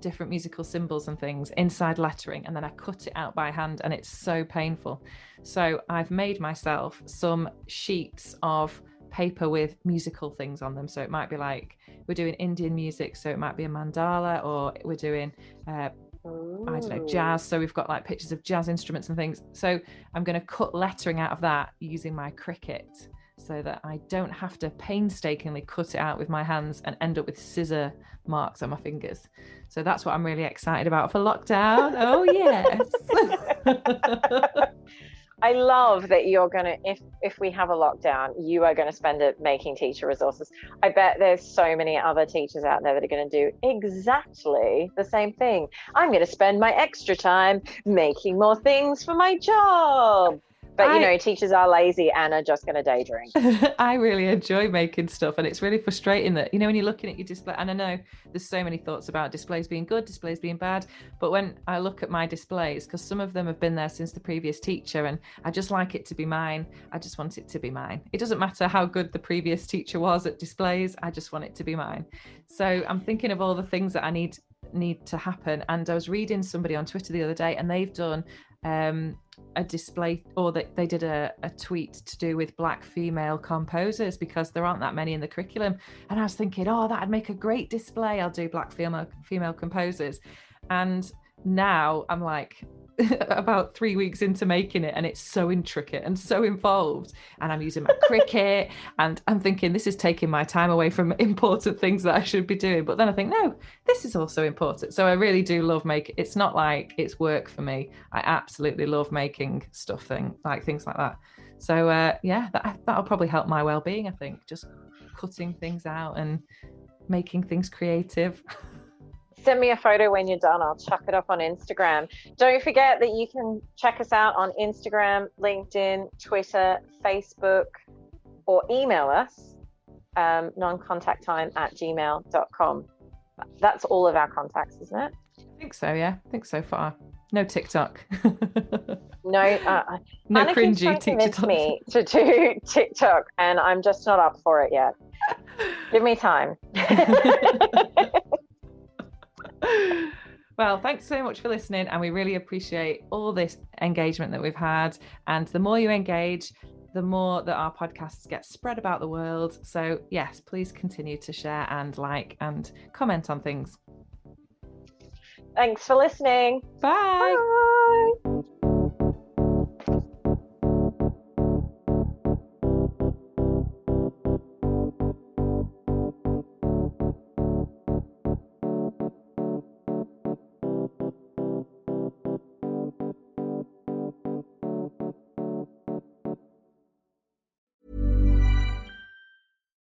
different musical symbols and things inside lettering and then I cut it out by hand and it's so painful. So I've made myself some sheets of paper with musical things on them. So it might be like we're doing Indian music, so it might be a mandala, or we're doing uh, I don't know jazz. So we've got like pictures of jazz instruments and things. So I'm going to cut lettering out of that using my Cricut, so that I don't have to painstakingly cut it out with my hands and end up with scissor marks on my fingers. So that's what I'm really excited about for lockdown. Oh yes. I love that you're gonna if if we have a lockdown, you are gonna spend it making teacher resources. I bet there's so many other teachers out there that are gonna do exactly the same thing. I'm gonna spend my extra time making more things for my job. But you know, teachers are lazy and are just gonna day drink. I really enjoy making stuff, and it's really frustrating that you know when you're looking at your display. And I know there's so many thoughts about displays being good, displays being bad, but when I look at my displays, because some of them have been there since the previous teacher, and I just like it to be mine. I just want it to be mine. It doesn't matter how good the previous teacher was at displays. I just want it to be mine. So I'm thinking of all the things that I need need to happen. And I was reading somebody on Twitter the other day, and they've done um, a display or they, they did a, a tweet to do with black female composers because there aren't that many in the curriculum. And i was thinking oh that'd make a great display. I'll do black female female composers. And now i'm like about three weeks into making it and it's so intricate and so involved. And i'm using my Cricut and i'm thinking this is taking my time away from important things that i should be doing. But then i think no this is also important. So i really do love making it's not like it's work for me. I absolutely love making stuff thing like things like that. So uh yeah that, that'll probably help my well-being i think just cutting things out and making things creative Send me a photo when you're done. I'll chuck it up on Instagram. Don't forget that you can check us out on Instagram, LinkedIn, Twitter, Facebook, or email us um, non-contact time at gmail.com. That's all of our contacts, isn't it? i think so yeah i think so far no tiktok No, uh, no Anna keeps cringy trying to convince me to do TikTok, and I'm just not up for it yet. Give me time. Well, thanks so much for listening, and we really appreciate all this engagement that we've had. And the more you engage, the more that our podcasts get spread about the world. So, yes, please continue to share and like and comment on things. Thanks for listening. Bye. Bye.